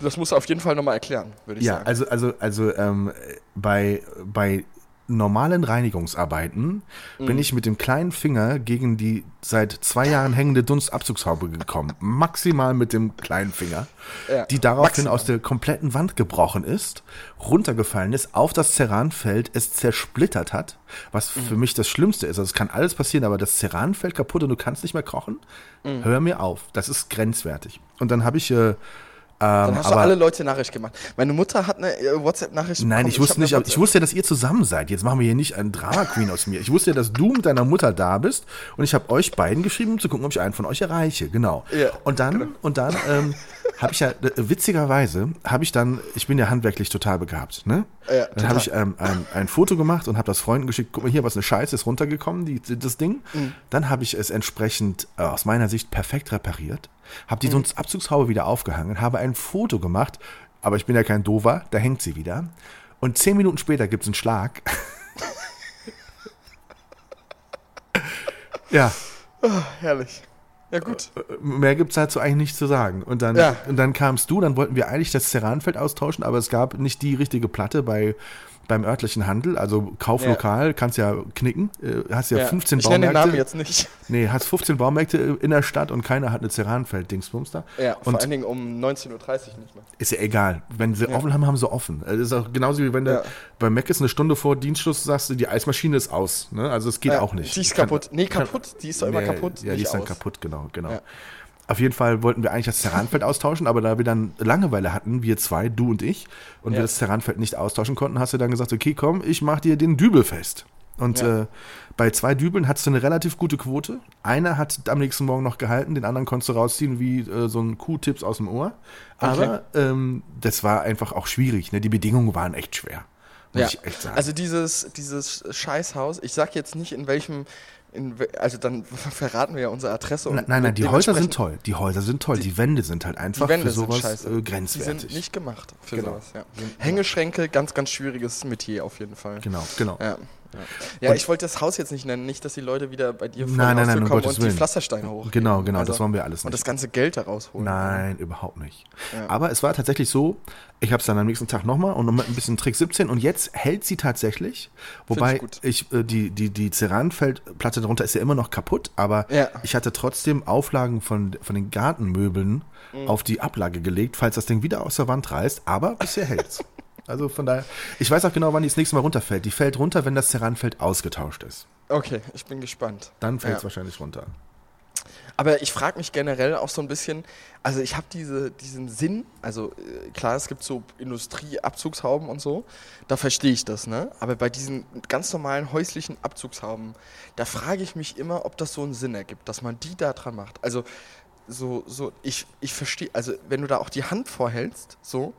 Speaker 3: Das musst du auf jeden Fall nochmal erklären, würde ich
Speaker 2: Ja,
Speaker 3: sagen.
Speaker 2: also, also, also ähm, bei, bei normalen Reinigungsarbeiten
Speaker 3: Mhm.
Speaker 2: bin ich mit dem kleinen Finger gegen die seit zwei Jahren hängende Dunstabzugshaube gekommen. Maximal mit dem kleinen Finger,
Speaker 3: Ja,
Speaker 2: die daraufhin
Speaker 3: maximal.
Speaker 2: aus der kompletten Wand gebrochen ist, runtergefallen ist, auf das Ceranfeld es zersplittert hat, was
Speaker 3: Mhm.
Speaker 2: für mich das Schlimmste ist. Also es kann alles passieren, aber das Ceran fällt kaputt und du kannst nicht mehr kochen.
Speaker 3: Mhm.
Speaker 2: Hör mir auf, das ist grenzwertig. Und dann habe ich äh,
Speaker 3: Dann hast du
Speaker 2: aber-
Speaker 3: alle Leute Nachricht gemacht. Meine Mutter hat eine äh, WhatsApp-Nachricht
Speaker 2: Nein,
Speaker 3: bekommen,
Speaker 2: ich wusste nicht, ich wusste ja, dass ihr zusammen seid. Jetzt machen wir hier nicht einen Drama Queen aus mir. Ich wusste ja, dass du mit deiner Mutter da bist und ich habe euch beiden geschrieben, um zu gucken, ob ich einen von euch erreiche. Genau.
Speaker 3: Ja,
Speaker 2: und dann und dann ähm, habe ich ja äh, witzigerweise habe ich dann, ich bin ja handwerklich total begabt, ne?
Speaker 3: Ja,
Speaker 2: dann habe ich ähm, ein, ein Foto gemacht und habe das Freunden geschickt. Guck mal hier, was eine Scheiße ist runtergekommen, die, das Ding.
Speaker 3: Mhm.
Speaker 2: Dann habe ich es entsprechend äh, aus meiner Sicht perfekt repariert, habe die
Speaker 3: Mhm.
Speaker 2: Abzugshaube wieder aufgehangen, habe ein Foto gemacht, aber ich bin ja kein Dover, da hängt sie wieder. Und zehn Minuten später gibt es einen Schlag. [LAUGHS] ja,
Speaker 3: Herrlich. Ja, gut.
Speaker 2: mehr gibt es dazu eigentlich nicht zu sagen. Und dann,
Speaker 3: Ja.
Speaker 2: und dann kamst du, dann wollten wir eigentlich das Ceranfeld austauschen, aber es gab nicht die richtige Platte bei, beim örtlichen Handel. Also Kauflokal, kannst ja knicken. Äh, Hast ja, 15
Speaker 3: ich nenne den
Speaker 2: Baumärkte.
Speaker 3: Namen jetzt nicht. [LAUGHS]
Speaker 2: Nee, hast 15 Baumärkte in der Stadt und keiner hat eine Ceranfeld-Dingsbums da.
Speaker 3: Ja, vor
Speaker 2: und
Speaker 3: allen Dingen um 19.30 Uhr nicht mehr.
Speaker 2: ist ja egal. Wenn sie offen haben, haben sie offen. Das ist auch genauso wie wenn du
Speaker 3: Ja.
Speaker 2: bei Mac ist eine Stunde vor Dienstschluss sagst, die Eismaschine ist aus. Ne? Also es geht
Speaker 3: Ja,
Speaker 2: auch nicht.
Speaker 3: Die ist
Speaker 2: Kann-
Speaker 3: kaputt. Nee, kaputt. Die ist doch immer
Speaker 2: Nee,
Speaker 3: kaputt.
Speaker 2: Ja, die ist dann
Speaker 3: aus.
Speaker 2: kaputt, genau, genau. Auf jeden Fall wollten wir eigentlich das Ceranfeld [LAUGHS] austauschen, aber da wir dann Langeweile hatten, wir zwei, du und ich, und
Speaker 3: Ja.
Speaker 2: wir das Ceranfeld nicht austauschen konnten, hast du dann gesagt, okay, komm, ich mach dir den Dübel fest. Und
Speaker 3: Ja.
Speaker 2: äh, bei zwei Dübeln hattest du eine relativ gute Quote. Einer hat am nächsten Morgen noch gehalten, den anderen konntest du rausziehen wie äh, so ein Q-Tips aus dem Ohr. Aber ähm, das war einfach auch schwierig. Ne? Die Bedingungen waren echt schwer. Muss
Speaker 3: Ja.
Speaker 2: ich echt sagen.
Speaker 3: Also dieses, dieses Scheißhaus, ich sag jetzt nicht in welchem, in, also dann [LAUGHS] verraten wir ja unsere Adresse. und
Speaker 2: nein, nein, nein, die Häuser sind toll. Die Häuser sind toll. Die, Wände sind halt einfach
Speaker 3: Die
Speaker 2: für sowas äh,
Speaker 3: Die
Speaker 2: grenzwertig.
Speaker 3: sind nicht gemacht für
Speaker 2: Genau.
Speaker 3: sowas, ja. Hängeschränke, ganz, ganz schwieriges Metier auf jeden Fall.
Speaker 2: Genau, genau.
Speaker 3: Ja, ja. ja
Speaker 2: Und-
Speaker 3: ich wollte das Haus jetzt nicht nennen, nicht, dass die Leute wieder bei dir vor
Speaker 2: Nein,
Speaker 3: die
Speaker 2: nein, nein, um
Speaker 3: kommen
Speaker 2: Gottes
Speaker 3: und die
Speaker 2: Willen.
Speaker 3: Pflastersteine hoch.
Speaker 2: Genau, genau, das wollen wir alles
Speaker 3: Und
Speaker 2: nicht.
Speaker 3: das ganze Geld da rausholen.
Speaker 2: Nein, überhaupt nicht.
Speaker 3: Ja.
Speaker 2: Aber es war tatsächlich so, ich habe es dann am nächsten Tag nochmal und mit ein bisschen Trick 17 und jetzt hält sie tatsächlich. Wobei
Speaker 3: ich
Speaker 2: ich, äh, die, die, die Ceranfeldplatte darunter ist ja immer noch kaputt, aber
Speaker 3: Ja.
Speaker 2: ich hatte trotzdem Auflagen von, von den Gartenmöbeln
Speaker 3: Mhm.
Speaker 2: auf die Ablage gelegt, falls das Ding wieder aus der Wand reißt, aber bisher [LAUGHS] hält's. Also von daher, ich weiß auch genau, wann die das nächste Mal runterfällt. Die fällt runter, wenn das Ceranfeld ausgetauscht ist.
Speaker 3: Okay, ich bin gespannt.
Speaker 2: Dann fällt es
Speaker 3: Ja.
Speaker 2: wahrscheinlich runter.
Speaker 3: Aber ich frage mich generell auch so ein bisschen, also ich habe diese, diesen Sinn, also äh, klar, es gibt so Industrieabzugshauben und so, da verstehe ich das, ne? Aber bei diesen ganz normalen häuslichen Abzugshauben, da frage ich mich immer, ob das so einen Sinn ergibt, dass man die da dran macht. Also so, so, ich, ich verstehe, also wenn du da auch die Hand vorhältst, so,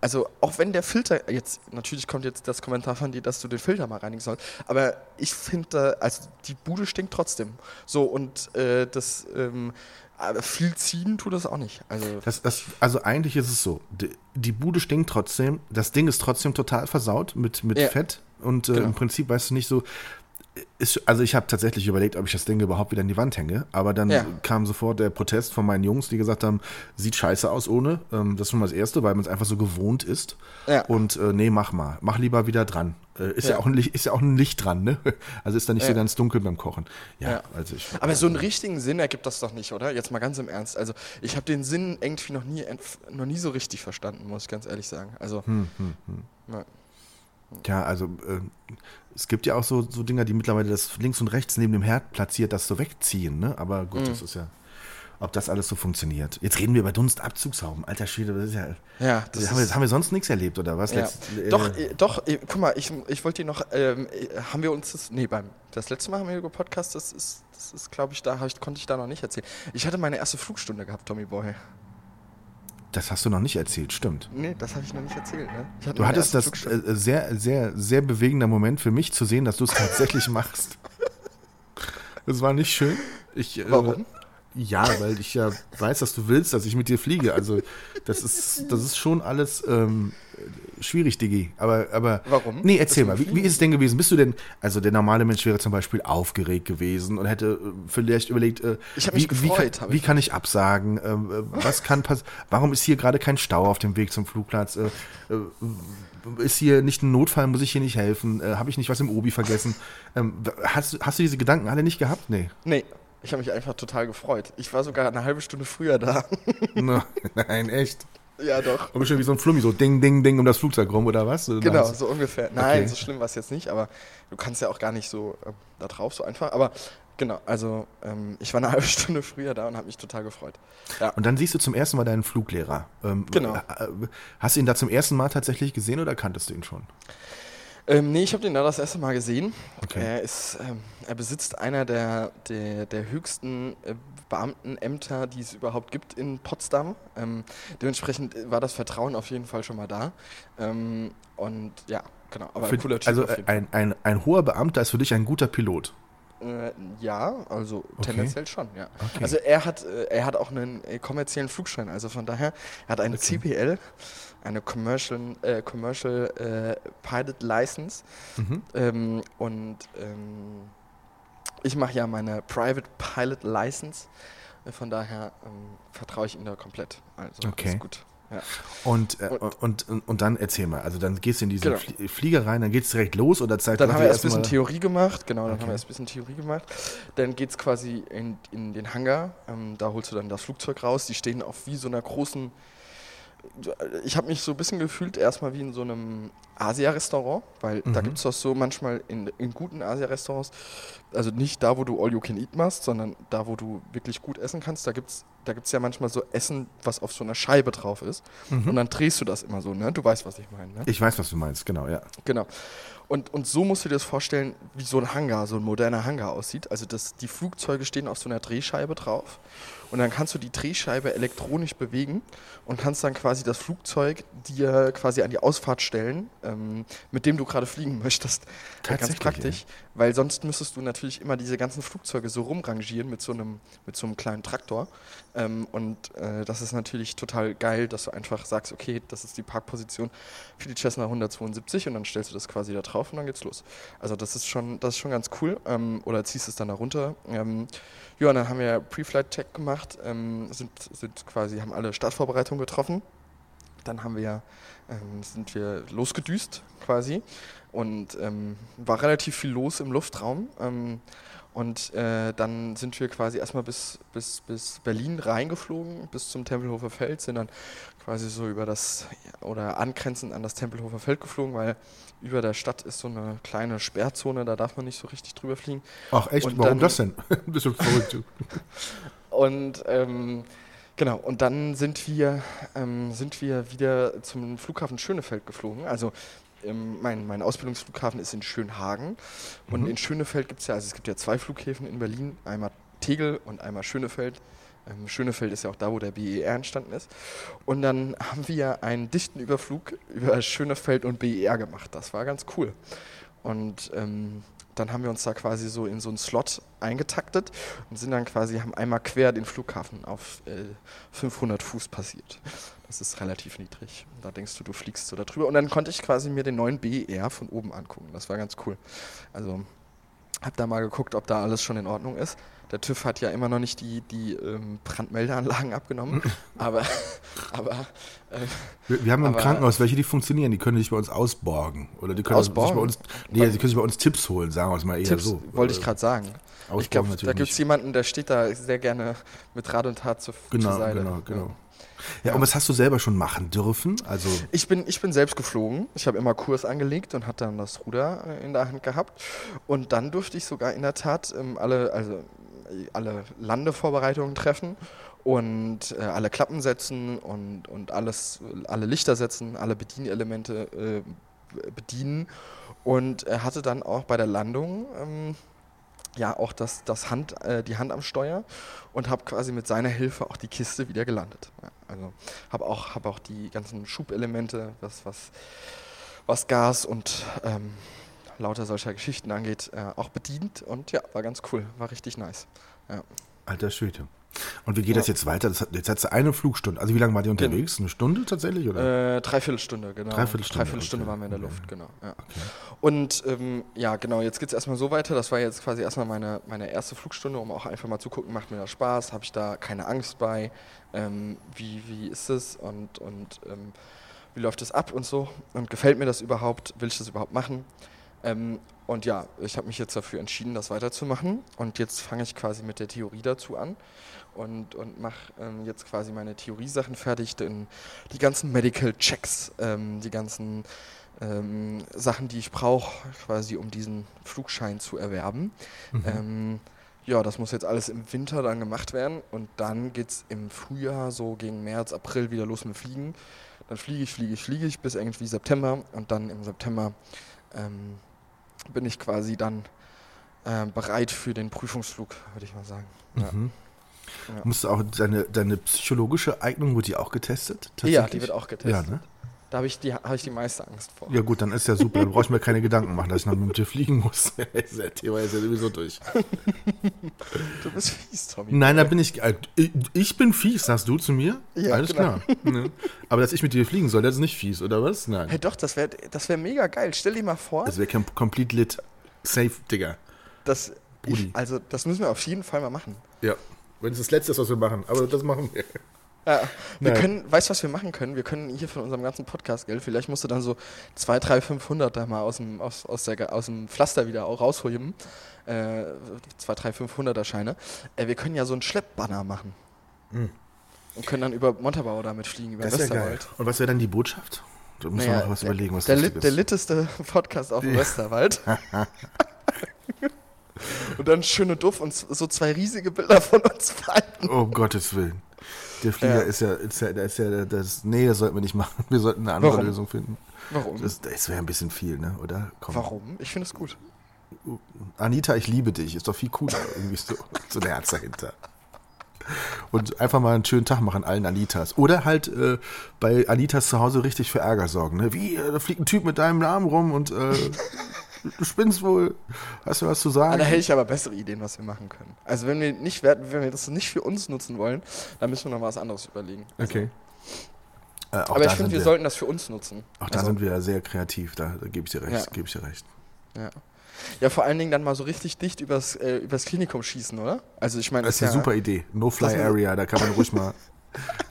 Speaker 3: also auch wenn der Filter, jetzt, natürlich kommt jetzt das Kommentar von dir, dass du den Filter mal reinigen sollst, aber ich finde, also die Bude stinkt trotzdem. So, und äh, das, ähm, Aber viel ziehen tut das auch nicht. Also,
Speaker 2: Das, das, also eigentlich ist es so, die, die Bude stinkt trotzdem, das Ding ist trotzdem total versaut mit, mit
Speaker 3: Ja.
Speaker 2: Fett und äh,
Speaker 3: Genau.
Speaker 2: im Prinzip weißt du nicht so, ist, also ich habe tatsächlich überlegt, ob ich das Ding überhaupt wieder in die Wand hänge, aber dann
Speaker 3: Ja.
Speaker 2: kam sofort der Protest von meinen Jungs, die gesagt haben, sieht scheiße aus ohne, ähm, das ist schon mal das Erste, weil man es einfach so gewohnt ist
Speaker 3: Ja.
Speaker 2: und äh, nee, mach mal, mach lieber wieder dran. Äh, ist, ja.
Speaker 3: Ja.
Speaker 2: auch ein Licht, ist ja auch ein Licht dran, ne? [LAUGHS] Also ist da nicht so ganz dunkel beim Kochen. Ja, also ich,
Speaker 3: aber so einen richtigen Sinn ergibt das doch nicht, oder? Jetzt mal ganz im Ernst. Also ich habe den Sinn irgendwie noch nie, noch nie so richtig verstanden, muss ich ganz ehrlich sagen. Also,
Speaker 2: Hm,
Speaker 3: ja.
Speaker 2: Ja, also äh, es gibt ja auch so, so Dinger, die mittlerweile das links und rechts neben dem Herd platziert, das so wegziehen, ne? Aber gut,
Speaker 3: Mhm.
Speaker 2: das ist ja, ob das alles so funktioniert. Jetzt reden wir über Dunstabzugshauben. Alter Schwede, das ist ja.
Speaker 3: ja,
Speaker 2: Das haben, wir, haben wir sonst nichts erlebt, oder was?
Speaker 3: Ja.
Speaker 2: Letzt- äh,
Speaker 3: doch, äh, doch, äh, guck mal, ich, ich wollte dir noch, ähm, äh, haben wir uns das, nee, beim, das letzte Mal haben wir über Podcast, das ist, das ist, glaube ich, da ich, konnte ich da noch nicht erzählen. Ich hatte meine erste Flugstunde gehabt, Tommy Boy.
Speaker 2: Das hast du noch nicht erzählt, stimmt.
Speaker 3: Nee, das habe ich noch nicht erzählt, ne?
Speaker 2: Du hattest das
Speaker 3: Flugstunde.
Speaker 2: äh, sehr, sehr, sehr bewegender Moment für mich zu sehen, dass du es tatsächlich [LAUGHS] machst. Das war nicht schön. Ich, äh,
Speaker 3: Warum?
Speaker 2: Ja, weil ich ja weiß, dass du willst, dass ich mit dir fliege. Also das ist, das ist schon alles ähm, schwierig, Diggi. Aber, aber
Speaker 3: Warum?
Speaker 2: Nee, erzähl mal, wie, wie ist es denn gewesen? Bist du denn, also der normale Mensch wäre zum Beispiel aufgeregt gewesen und hätte äh, vielleicht überlegt, äh, wie, wie,
Speaker 3: gefreut,
Speaker 2: wie
Speaker 3: ich.
Speaker 2: kann ich absagen? Ähm, äh, was kann passieren? Warum ist hier gerade kein Stau auf dem Weg zum Flugplatz? Äh, äh, ist hier nicht ein Notfall? Muss ich hier nicht helfen? Äh, Habe ich nicht was im Obi vergessen? Ähm, hast, hast du diese Gedanken alle nicht gehabt? Nee.
Speaker 3: Nee, ich habe mich einfach total gefreut. Ich war sogar eine halbe Stunde früher da. [LAUGHS]
Speaker 2: Na, Nein, echt.
Speaker 3: ja, doch.
Speaker 2: Und schon wie so ein Flummi, so ding, ding, ding um das Flugzeug rum, oder was? Oder
Speaker 3: Genau, so ungefähr. Nein,
Speaker 2: Okay.
Speaker 3: so schlimm war es jetzt nicht, aber du kannst ja auch gar nicht so ähm, da drauf, so einfach. Aber genau, also ähm, ich war eine [LAUGHS] halbe Stunde früher da und habe mich total gefreut. Ja.
Speaker 2: Und dann siehst du zum ersten Mal deinen Fluglehrer. Ähm,
Speaker 3: Genau.
Speaker 2: äh, äh, Hast du ihn da zum ersten Mal tatsächlich gesehen oder kanntest du ihn schon?
Speaker 3: Ähm, nee, ich habe den da das erste Mal gesehen.
Speaker 2: Okay.
Speaker 3: Er ist, ähm, er besitzt einer der, der, der höchsten äh, Beamtenämter, die es überhaupt gibt in Potsdam. Ähm, dementsprechend war das Vertrauen auf jeden Fall schon mal da. Ähm, und ja, genau. Aber
Speaker 2: Für-
Speaker 3: ein cooler Typ
Speaker 2: also ein, ein, ein hoher Beamter ist für dich ein guter Pilot.
Speaker 3: Äh, ja, also
Speaker 2: Okay.
Speaker 3: tendenziell schon, ja.
Speaker 2: Okay.
Speaker 3: Also er hat, äh, er hat auch einen äh, kommerziellen Flugschein, also von daher, er hat eine CPL, eine Commercial, äh, Commercial äh, Pilot License
Speaker 2: Mhm.
Speaker 3: ähm, und ähm, ich mache ja meine Private Pilot License, äh, von daher ähm, vertraue ich ihm da komplett. Also
Speaker 2: Okay.
Speaker 3: alles gut. Ja.
Speaker 2: Und, äh,
Speaker 3: Und-
Speaker 2: und, und, dann erzähl mal, also dann gehst du in diese
Speaker 3: Genau.
Speaker 2: Flie- Flieger rein, dann geht's direkt los oder Zeit
Speaker 3: Dann haben wir erst ein bisschen Theorie gemacht, genau, dann
Speaker 2: Okay.
Speaker 3: haben wir erst ein bisschen Theorie gemacht. Dann geht es quasi in, in den Hangar, ähm, da holst du dann das Flugzeug raus, die stehen auf wie so einer großen, ich habe mich so ein bisschen gefühlt erstmal wie in so einem Asia-Restaurant, weil da
Speaker 2: Mhm.
Speaker 3: gibt es doch so manchmal in, in guten Asia-Restaurants, also nicht da, wo du All You Can Eat machst, sondern da, wo du wirklich gut essen kannst, da gibt es da gibt's ja manchmal so Essen, was auf so einer Scheibe drauf ist
Speaker 2: Mhm.
Speaker 3: und dann drehst du das immer so, ne? Du weißt, was ich meine, ne?
Speaker 2: Ich weiß, was du meinst, genau, ja.
Speaker 3: Genau. Und, und so musst du dir das vorstellen, wie so ein Hangar, so ein moderner Hangar aussieht. Also das, die Flugzeuge stehen auf so einer Drehscheibe drauf. Und dann kannst du die Drehscheibe elektronisch bewegen und kannst dann quasi das Flugzeug dir quasi an die Ausfahrt stellen, ähm, mit dem du gerade fliegen [LAUGHS] möchtest. Äh, Ganz praktisch, weil sonst müsstest du natürlich immer diese ganzen Flugzeuge so rumrangieren mit so einem, mit so einem kleinen Traktor. Ähm, und äh, das ist natürlich total geil, dass du einfach sagst, okay, das ist die Parkposition für die Cessna 172 und dann stellst du das quasi da drauf und dann geht's los. Also das ist schon, das ist schon ganz cool. Ähm, oder ziehst es dann da runter. Ähm, ja, dann haben wir Pre-Flight-Check gemacht, ähm, sind, sind quasi, haben alle Startvorbereitungen getroffen. Dann haben wir, ähm, sind wir losgedüst quasi und ähm, war relativ viel los im Luftraum. Und äh, dann sind wir quasi erstmal bis, bis, bis Berlin reingeflogen, bis zum Tempelhofer Feld, sind dann quasi so über das oder angrenzend an das Tempelhofer Feld geflogen, weil über der Stadt ist so eine kleine Sperrzone, da darf man nicht so richtig drüber fliegen.
Speaker 2: Ach echt,
Speaker 3: Und
Speaker 2: warum
Speaker 3: dann-
Speaker 2: das denn? [LAUGHS] Bist du verrückt. [LAUGHS]
Speaker 3: Und ähm, genau, und dann sind wir, ähm, sind wir wieder zum Flughafen Schönefeld geflogen. Also ähm, mein, mein Ausbildungsflughafen ist in Schönhagen. Und
Speaker 2: Mhm.
Speaker 3: in Schönefeld gibt es ja, also es gibt ja zwei Flughäfen in Berlin, einmal Tegel und einmal Schönefeld. Ähm, Schönefeld ist ja auch da, wo der BER entstanden ist. Und dann haben wir einen dichten Überflug über Schönefeld und BER gemacht. Das war ganz cool. Und ähm, dann haben wir uns da quasi so in so einen Slot eingetaktet und sind dann quasi, haben einmal quer den Flughafen auf äh, 500 Fuß passiert. Das ist relativ niedrig. Da denkst du, du fliegst so da drüber. Und dann konnte ich quasi mir den neuen BR von oben angucken. Das war ganz cool. Also hab da mal geguckt, ob da alles schon in Ordnung ist. Der TÜV hat ja immer noch nicht die, die ähm, Brandmeldeanlagen abgenommen. [LAUGHS] aber [LAUGHS] aber
Speaker 2: äh, wir, wir, haben aber, im Krankenhaus welche, die funktionieren. Die können sich bei uns ausborgen. Oder die können
Speaker 3: ausborgen?
Speaker 2: sich bei uns, nee, die können sich bei uns Tipps holen, sagen wir es mal eher
Speaker 3: Tipps,
Speaker 2: so.
Speaker 3: Wollte ich gerade sagen. ich glaube, da gibt es jemanden, der steht da sehr gerne mit Rat und Tat zur,
Speaker 2: genau,
Speaker 3: zur Seite.
Speaker 2: Genau, genau. Ja. Ja, und was hast du selber schon machen dürfen? Also
Speaker 3: ich bin, ich bin selbst geflogen. Ich habe immer Kurs angelegt und hatte dann das Ruder in der Hand gehabt. Und dann durfte ich sogar in der Tat ähm, alle, also alle Landevorbereitungen treffen und äh, alle Klappen setzen und, und alles, alle Lichter setzen, alle Bedienelemente äh, bedienen. Und er hatte dann auch bei der Landung ähm, ja auch das, das Hand, äh, die Hand am Steuer und habe quasi mit seiner Hilfe auch die Kiste wieder gelandet. Ja, also habe auch, hab auch die ganzen Schubelemente, was, was, was Gas und ähm, lauter solcher Geschichten angeht, äh, auch bedient und ja, war ganz cool, war richtig nice. Ja.
Speaker 2: Alter Schwede. Und wie geht ja. das jetzt weiter? Das hat, jetzt hat sie eine Flugstunde. Also wie lange war die unterwegs? Eine Stunde tatsächlich? Oder?
Speaker 3: Äh, Dreiviertelstunde, genau.
Speaker 2: Dreiviertelstunde,
Speaker 3: Dreiviertelstunde okay. waren wir in der Luft, genau. Ja. Okay. Und ähm, ja, genau, jetzt geht es erstmal so weiter. Das war jetzt quasi erstmal meine, meine erste Flugstunde, um auch einfach mal zu gucken, macht mir das Spaß, habe ich da keine Angst bei, ähm, wie, wie ist es und, und ähm, wie läuft es ab und so. Und gefällt mir das überhaupt? Will ich das überhaupt machen? Ähm, und ja, ich habe mich jetzt dafür entschieden, das weiterzumachen. Und jetzt fange ich quasi mit der Theorie dazu an und, und mache ähm, jetzt quasi meine Theoriesachen fertig, denn die ganzen Medical Checks, ähm, die ganzen ähm, Sachen, die ich brauche, quasi um diesen Flugschein zu erwerben. Mhm. Ähm, ja, das muss jetzt alles im Winter dann gemacht werden und dann geht es im Frühjahr, so gegen März, April wieder los mit Fliegen. Dann fliege ich, fliege ich, fliege ich bis irgendwie September und dann im September ähm, bin ich quasi dann äh, bereit für den Prüfungsflug, würde ich mal sagen. Ja.
Speaker 2: Mhm. Ja. Musst du auch deine, deine psychologische Eignung, wird die auch getestet?
Speaker 3: Ja, die wird auch getestet.
Speaker 2: Ja, ne?
Speaker 3: Da habe ich, die, hab ich die meiste Angst vor.
Speaker 2: Ja gut, dann ist ja super. Dann brauche ich mir keine Gedanken machen, dass ich noch mit dir fliegen muss. [LAUGHS] das Thema ist ja sowieso durch. [LAUGHS]
Speaker 3: du bist fies, Tommy.
Speaker 2: Nein, da bin ich, äh, ich. bin fies, sagst du zu mir? Ja, Alles genau. klar. Ne? Aber dass ich mit dir fliegen soll, das ist nicht fies, oder was? Nein.
Speaker 3: Hey, doch, das wäre das wär mega geil. Stell dir mal vor.
Speaker 2: Das wäre complete lit. Safe, Digga.
Speaker 3: Das, ich, also, das müssen wir auf jeden Fall mal machen.
Speaker 2: Ja. Wenn es das Letzte ist, was wir machen. Aber das machen wir.
Speaker 3: Ja, wir Nein. können, weißt du, was wir machen können? Wir können hier von unserem ganzen Podcast Geld, vielleicht musst du dann so 2, 3, 500 da mal aus dem, aus, aus, der, aus dem Pflaster wieder auch rausholen. Äh, 2, 3, 500er Scheine. Äh, wir können ja so einen Schleppbanner machen. Mhm. Und können dann über Montabaur damit fliegen, über das Westerwald. Geil.
Speaker 2: Und was wäre dann die Botschaft?
Speaker 3: Du musst naja, noch was der, überlegen, was der, Lit, der litteste [LAUGHS] Podcast auf dem ja. Westerwald. [LAUGHS] und dann schöne Duft und so zwei riesige Bilder von uns beiden.
Speaker 2: Oh, um Gottes Willen. Der Flieger ja. ist ja, ist ja, ist ja das, nee, das sollten wir nicht machen. [LAUGHS] Wir sollten eine andere Warum? Lösung finden.
Speaker 3: Warum?
Speaker 2: Das, das wäre ein bisschen viel, ne, oder?
Speaker 3: Komm. Warum? Ich finde es gut.
Speaker 2: Anita, ich liebe dich. Ist doch viel cooler. [LAUGHS] Irgendwie so, so ein Herz dahinter. Und einfach mal einen schönen Tag machen allen Anitas. Oder halt äh, bei Anitas zu Hause richtig für Ärger sorgen. Ne? Wie, äh, da fliegt ein Typ mit deinem Namen rum und äh, [LAUGHS] [LAUGHS] du spinnst wohl. Hast du was zu sagen? Ah,
Speaker 3: da hätte ich aber bessere Ideen, was wir machen können. Also wenn wir nicht wenn wir das nicht für uns nutzen wollen, dann müssen wir noch was anderes überlegen.
Speaker 2: Also, okay.
Speaker 3: Äh, aber ich finde, wir, wir, sollten das für uns nutzen.
Speaker 2: Auch da also, sind wir ja sehr kreativ, da, da gebe ich dir recht. Ja. Gebe ich dir recht.
Speaker 3: Ja. Ja, vor allen Dingen dann mal so richtig dicht übers, äh, übers Klinikum schießen, oder? Also ich meine,
Speaker 2: das ist eine ja, super Idee. No-Fly-Area, da kann man ruhig mal [LAUGHS]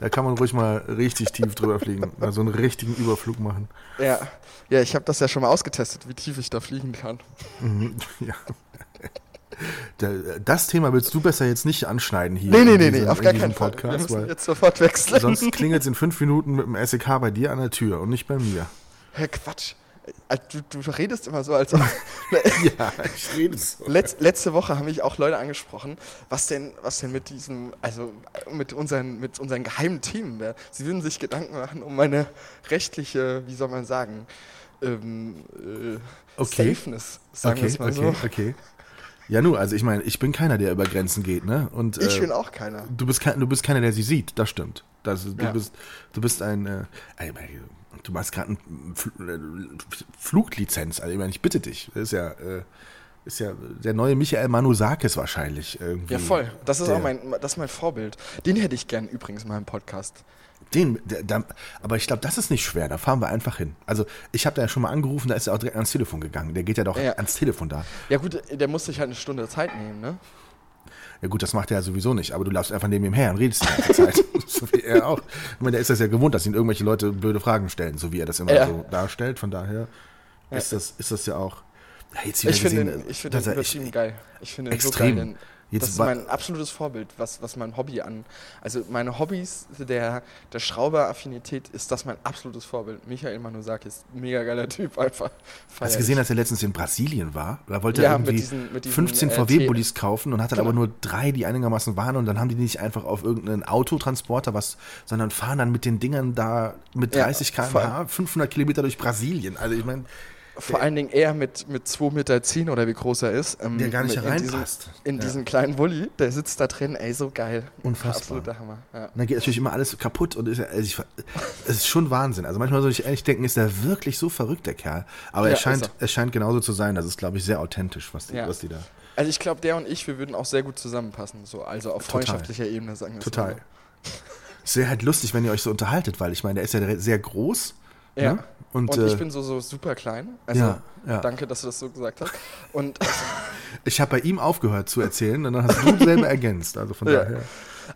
Speaker 2: Da kann man ruhig mal richtig tief drüber fliegen. Also einen richtigen Überflug machen.
Speaker 3: Ja, ja ich habe das ja schon mal ausgetestet, wie tief ich da fliegen kann.
Speaker 2: Mhm, [LAUGHS] ja. Das Thema willst du besser jetzt nicht anschneiden hier.
Speaker 3: Nee, nee, nee, nee auf gar keinen Podcast, Fall. Wir müssen jetzt sofort wechseln.
Speaker 2: Sonst klingelt es in fünf Minuten mit dem SEK bei dir an der Tür und nicht bei mir.
Speaker 3: Herr Quatsch. Äh, du, du, redest immer so, als ob. [LAUGHS]
Speaker 2: ja, ich rede so.
Speaker 3: Letz, letzte Woche haben mich auch Leute angesprochen, was denn, was denn mit diesem, also mit unseren, mit unseren geheimen Themen wäre. Sie würden sich Gedanken machen um meine rechtliche, wie soll man sagen, ähm, äh,
Speaker 2: okay.
Speaker 3: Safeness,
Speaker 2: sagen okay, wir es mal okay, so. Okay. Ja, nur, also ich meine, ich bin keiner, der über Grenzen geht, ne? Und,
Speaker 3: ich äh, bin auch keiner.
Speaker 2: Du bist, kein, du bist keiner, der sie sieht, das stimmt. Das, du, ja. bist, du bist ein, äh, du machst gerade eine Fluglizenz. Also ich meine, ich bitte dich. Das ist ja, äh, ist ja der neue Michael Manusakis wahrscheinlich irgendwie.
Speaker 3: Ja, voll. Das ist
Speaker 2: der,
Speaker 3: auch mein, das ist mein Vorbild. Den hätte ich gern übrigens mal im Podcast.
Speaker 2: Den, der, der, aber ich glaube, das ist nicht schwer. Da fahren wir einfach hin. Also ich habe da ja schon mal angerufen, da ist er auch direkt ans Telefon gegangen. Der geht ja doch
Speaker 3: Ja.
Speaker 2: ans Telefon da.
Speaker 3: Ja gut, der muss sich halt eine Stunde Zeit nehmen, ne?
Speaker 2: Ja gut, das macht er ja sowieso nicht, aber du laufst einfach neben ihm her und redest die ganze Zeit. [LAUGHS] so wie er auch. Ich meine, der ist das ja gewohnt, dass ihn irgendwelche Leute blöde Fragen stellen, so wie er das immer
Speaker 3: Ja.
Speaker 2: so darstellt. Von daher ist, das, ist das ja auch. Ja,
Speaker 3: Ich finde
Speaker 2: gesehen,
Speaker 3: ihn, ich finde
Speaker 2: er-
Speaker 3: übertrieben geil. Ich finde ihn so
Speaker 2: extrem.
Speaker 3: geil.
Speaker 2: Jetzt
Speaker 3: das ist mein absolutes Vorbild, was, was mein Hobby an. Also meine Hobbys der, der Schrauberaffinität ist das mein absolutes Vorbild. Michael Manusakis, mega geiler Typ einfach.
Speaker 2: Hast
Speaker 3: Feier
Speaker 2: du gesehen, dass er letztens in Brasilien war? Da wollte
Speaker 3: Ja,
Speaker 2: er
Speaker 3: mit
Speaker 2: irgendwie
Speaker 3: diesen- mit diesen,
Speaker 2: 15
Speaker 3: äh,
Speaker 2: VW-Bullis kaufen und hat dann
Speaker 3: Genau.
Speaker 2: aber nur drei, die einigermaßen waren und dann haben die nicht einfach auf irgendeinen Autotransporter was, sondern fahren dann mit den Dingern da mit
Speaker 3: Ja,
Speaker 2: 30
Speaker 3: voll.
Speaker 2: km/h 500 Kilometer durch Brasilien. Also ich meine,
Speaker 3: Vor allen Dingen er mit, mit 2 Meter 10 oder wie groß er ist. ähm,
Speaker 2: Der gar nicht
Speaker 3: mit- in diesem-
Speaker 2: reinpasst.
Speaker 3: In
Speaker 2: Ja.
Speaker 3: diesem kleinen Bulli, der sitzt da drin, ey, so geil.
Speaker 2: Unfassbar.
Speaker 3: Absoluter Hammer. Ja.
Speaker 2: Und dann geht natürlich immer alles kaputt und ist, also ich, es ist schon Wahnsinn. Also manchmal soll ich ehrlich denken, ist er wirklich so verrückt, der Kerl. Aber
Speaker 3: Ja,
Speaker 2: er, scheint,
Speaker 3: er.
Speaker 2: er scheint genauso zu sein. Das ist, glaube ich, sehr authentisch, was die, was die da.
Speaker 3: Also ich glaube, der und ich, wir würden auch sehr gut zusammenpassen. So, also auf
Speaker 2: Total.
Speaker 3: freundschaftlicher Ebene, sagen wir es
Speaker 2: Total. Es wäre halt lustig, wenn ihr euch so unterhaltet, weil ich meine, der ist ja sehr groß.
Speaker 3: Ja.
Speaker 2: Ne? Und,
Speaker 3: Und,
Speaker 2: äh,
Speaker 3: ich bin so, so super klein. Also
Speaker 2: Ja, ja.
Speaker 3: danke, dass du das so gesagt hast. Und [LAUGHS]
Speaker 2: Ich habe bei ihm aufgehört zu erzählen und dann hast du selber ergänzt. Also von
Speaker 3: Ja.
Speaker 2: daher.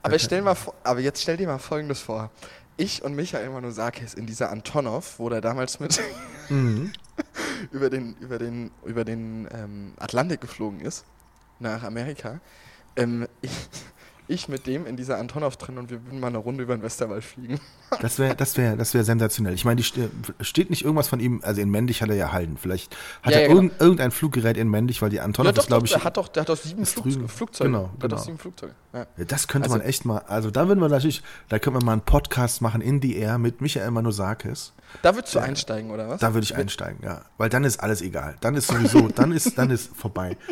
Speaker 3: aber stell mal aber jetzt stell dir mal folgendes vor. Ich und Michael Manusakis in dieser Antonov, wo der damals mit [LAUGHS]
Speaker 2: Mhm. [LAUGHS]
Speaker 3: über den, über den, über den ähm, Atlantik geflogen ist, nach Amerika. Ähm, ich, ich mit dem in dieser Antonov drin und wir würden mal eine Runde über den Westerwald fliegen. [LAUGHS]
Speaker 2: Das wäre das wär, das wär sensationell. Ich meine, die ste- steht nicht irgendwas von ihm, also in männlich hat er ja Halden. Vielleicht hat
Speaker 3: Ja,
Speaker 2: er
Speaker 3: ja, genau.
Speaker 2: irgend, irgendein Fluggerät in männlich, weil die Antonov ist, glaube ich.
Speaker 3: der hat doch, der hat doch sieben Flug. Flugzeuge.
Speaker 2: Genau,
Speaker 3: Der hat
Speaker 2: genau.
Speaker 3: doch sieben Flugzeuge. Ja.
Speaker 2: Ja, Das könnte
Speaker 3: Also-
Speaker 2: man echt mal, also da würden wir natürlich, da können wir mal einen Podcast machen in the Air mit Michael Manusakis.
Speaker 3: Da würdest du einsteigen, oder was?
Speaker 2: Da würde ich einsteigen, ja. Weil dann ist alles egal. Dann ist sowieso, dann ist, dann ist vorbei. [LAUGHS]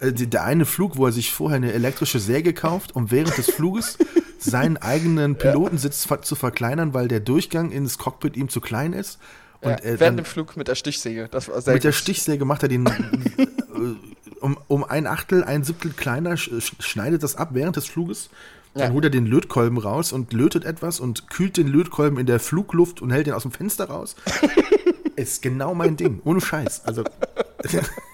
Speaker 2: Äh, die- Der eine Flug, wo er sich vorher eine elektrische Säge kauft, um während des Fluges seinen eigenen Pilotensitz ver- zu verkleinern, weil der Durchgang ins Cockpit ihm zu klein ist. Und
Speaker 3: ja,
Speaker 2: äh,
Speaker 3: während
Speaker 2: dann
Speaker 3: dem Flug mit der Stichsäge.
Speaker 2: Mit der
Speaker 3: gut.
Speaker 2: Stichsäge macht er den äh, um, um ein Achtel, ein Siebtel kleiner, sch sch- schneidet das ab während des Fluges. Dann
Speaker 3: Ja.
Speaker 2: holt er den Lötkolben raus und lötet etwas und kühlt den Lötkolben in der Flugluft und hält den aus dem Fenster raus. [LAUGHS] ist genau mein Ding, ohne Scheiß. Also [LAUGHS]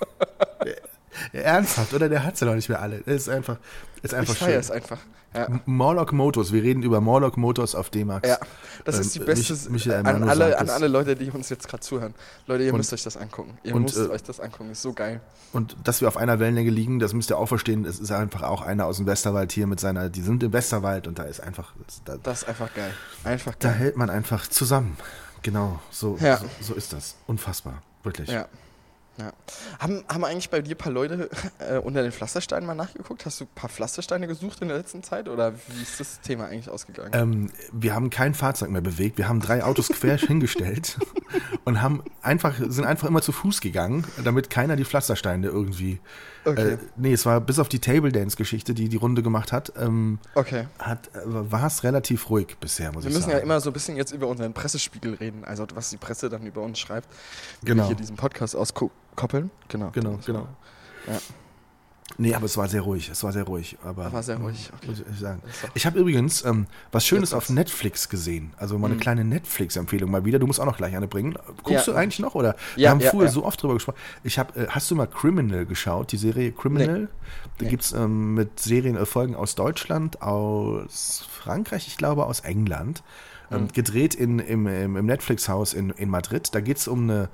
Speaker 2: ernsthaft, oder? Der hat's ja noch nicht mehr alle. Das ist einfach, ist einfach
Speaker 3: Ich
Speaker 2: schön.
Speaker 3: es einfach. Ja.
Speaker 2: Morlock Motors, wir reden über Morlock Motors auf D-Max.
Speaker 3: Ja, das ist die beste
Speaker 2: Mich-
Speaker 3: an alle, an alle Leute, die uns jetzt gerade zuhören. Leute, ihr
Speaker 2: Und-
Speaker 3: müsst euch das angucken. Ihr
Speaker 2: und,
Speaker 3: müsst
Speaker 2: äh,
Speaker 3: euch das angucken, ist so geil.
Speaker 2: Und dass wir auf einer Wellenlänge liegen, das müsst ihr auch verstehen. Es ist einfach auch einer aus dem Westerwald hier mit seiner, die sind im Westerwald und da ist einfach, da,
Speaker 3: Das ist einfach geil. Einfach
Speaker 2: da
Speaker 3: geil.
Speaker 2: hält man einfach zusammen. Genau, so,
Speaker 3: Ja.
Speaker 2: so, so ist das. Unfassbar, wirklich.
Speaker 3: Ja. Ja. Haben, haben eigentlich bei dir ein paar Leute äh, unter den Pflastersteinen mal nachgeguckt? Hast du ein paar Pflastersteine gesucht in der letzten Zeit? Oder wie ist das Thema eigentlich ausgegangen?
Speaker 2: Ähm, wir haben kein Fahrzeug mehr bewegt. Wir haben drei Autos quer [LAUGHS] hingestellt und haben einfach, sind einfach immer zu Fuß gegangen, damit keiner die Pflastersteine irgendwie.
Speaker 3: Okay.
Speaker 2: Äh, nee, es war bis auf die Table Dance Geschichte, die die Runde gemacht hat, ähm,
Speaker 3: okay.
Speaker 2: hat äh, war es relativ ruhig bisher, muss
Speaker 3: Wir
Speaker 2: ich
Speaker 3: müssen
Speaker 2: sagen.
Speaker 3: ja immer so ein bisschen jetzt über unseren Pressespiegel reden, also was die Presse dann über uns schreibt.
Speaker 2: Genau.
Speaker 3: wir hier diesen Podcast auskoppeln. Genau.
Speaker 2: Genau, genau.
Speaker 3: Ja.
Speaker 2: Nee, aber es war sehr ruhig. Es war sehr ruhig. Aber,
Speaker 3: War sehr ruhig, okay.
Speaker 2: Muss ich sagen. Ich habe übrigens ähm, was Schönes auf. Netflix gesehen. Also mal eine
Speaker 3: Mhm.
Speaker 2: kleine Netflix-Empfehlung mal wieder. Du musst auch noch gleich eine bringen. Guckst
Speaker 3: Ja.
Speaker 2: du eigentlich noch? Oder? Wir
Speaker 3: Ja,
Speaker 2: haben
Speaker 3: ja,
Speaker 2: früher so oft drüber gesprochen. Ich hab, äh, hast du mal Criminal geschaut? Die Serie Criminal? Da
Speaker 3: Nee.
Speaker 2: gibt's ähm, mit Serienerfolgen aus Deutschland, aus Frankreich, ich glaube aus England. Ähm,
Speaker 3: Mhm.
Speaker 2: Gedreht in, im, im, im Netflix-Haus in, in Madrid. Da geht's um eine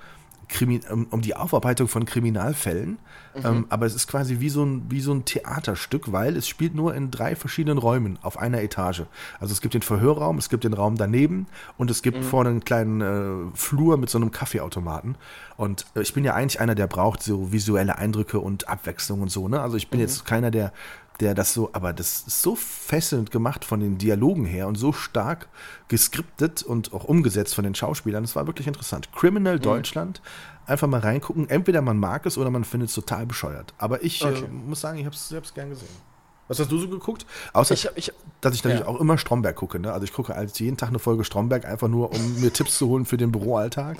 Speaker 2: Krimi um, um die Aufarbeitung von Kriminalfällen. Ähm, aber es ist quasi wie so, ein, wie so ein Theaterstück, weil es spielt nur in drei verschiedenen Räumen auf einer Etage. Also es gibt den Verhörraum, es gibt den Raum daneben und es gibt vorne einen kleinen äh, Flur mit so einem Kaffeeautomaten. Und äh, ich bin ja eigentlich einer, der braucht so visuelle Eindrücke und Abwechslung und so. Ne? Also ich bin jetzt keiner, der der das so, aber das ist so fesselnd gemacht von den Dialogen her und so stark geskriptet und auch umgesetzt von den Schauspielern. Es war wirklich interessant. Criminal Deutschland, einfach mal reingucken. Entweder man mag es oder man findet es total bescheuert. Aber ich
Speaker 3: Okay.
Speaker 2: äh, muss sagen, ich habe es selbst gern gesehen. Was hast du so geguckt? Außer,
Speaker 3: Ich, ich,
Speaker 2: dass ich natürlich
Speaker 3: ja.
Speaker 2: auch immer Stromberg gucke. Ne? Also ich gucke halt jeden Tag eine Folge Stromberg, einfach nur, um mir Tipps zu holen für den Büroalltag.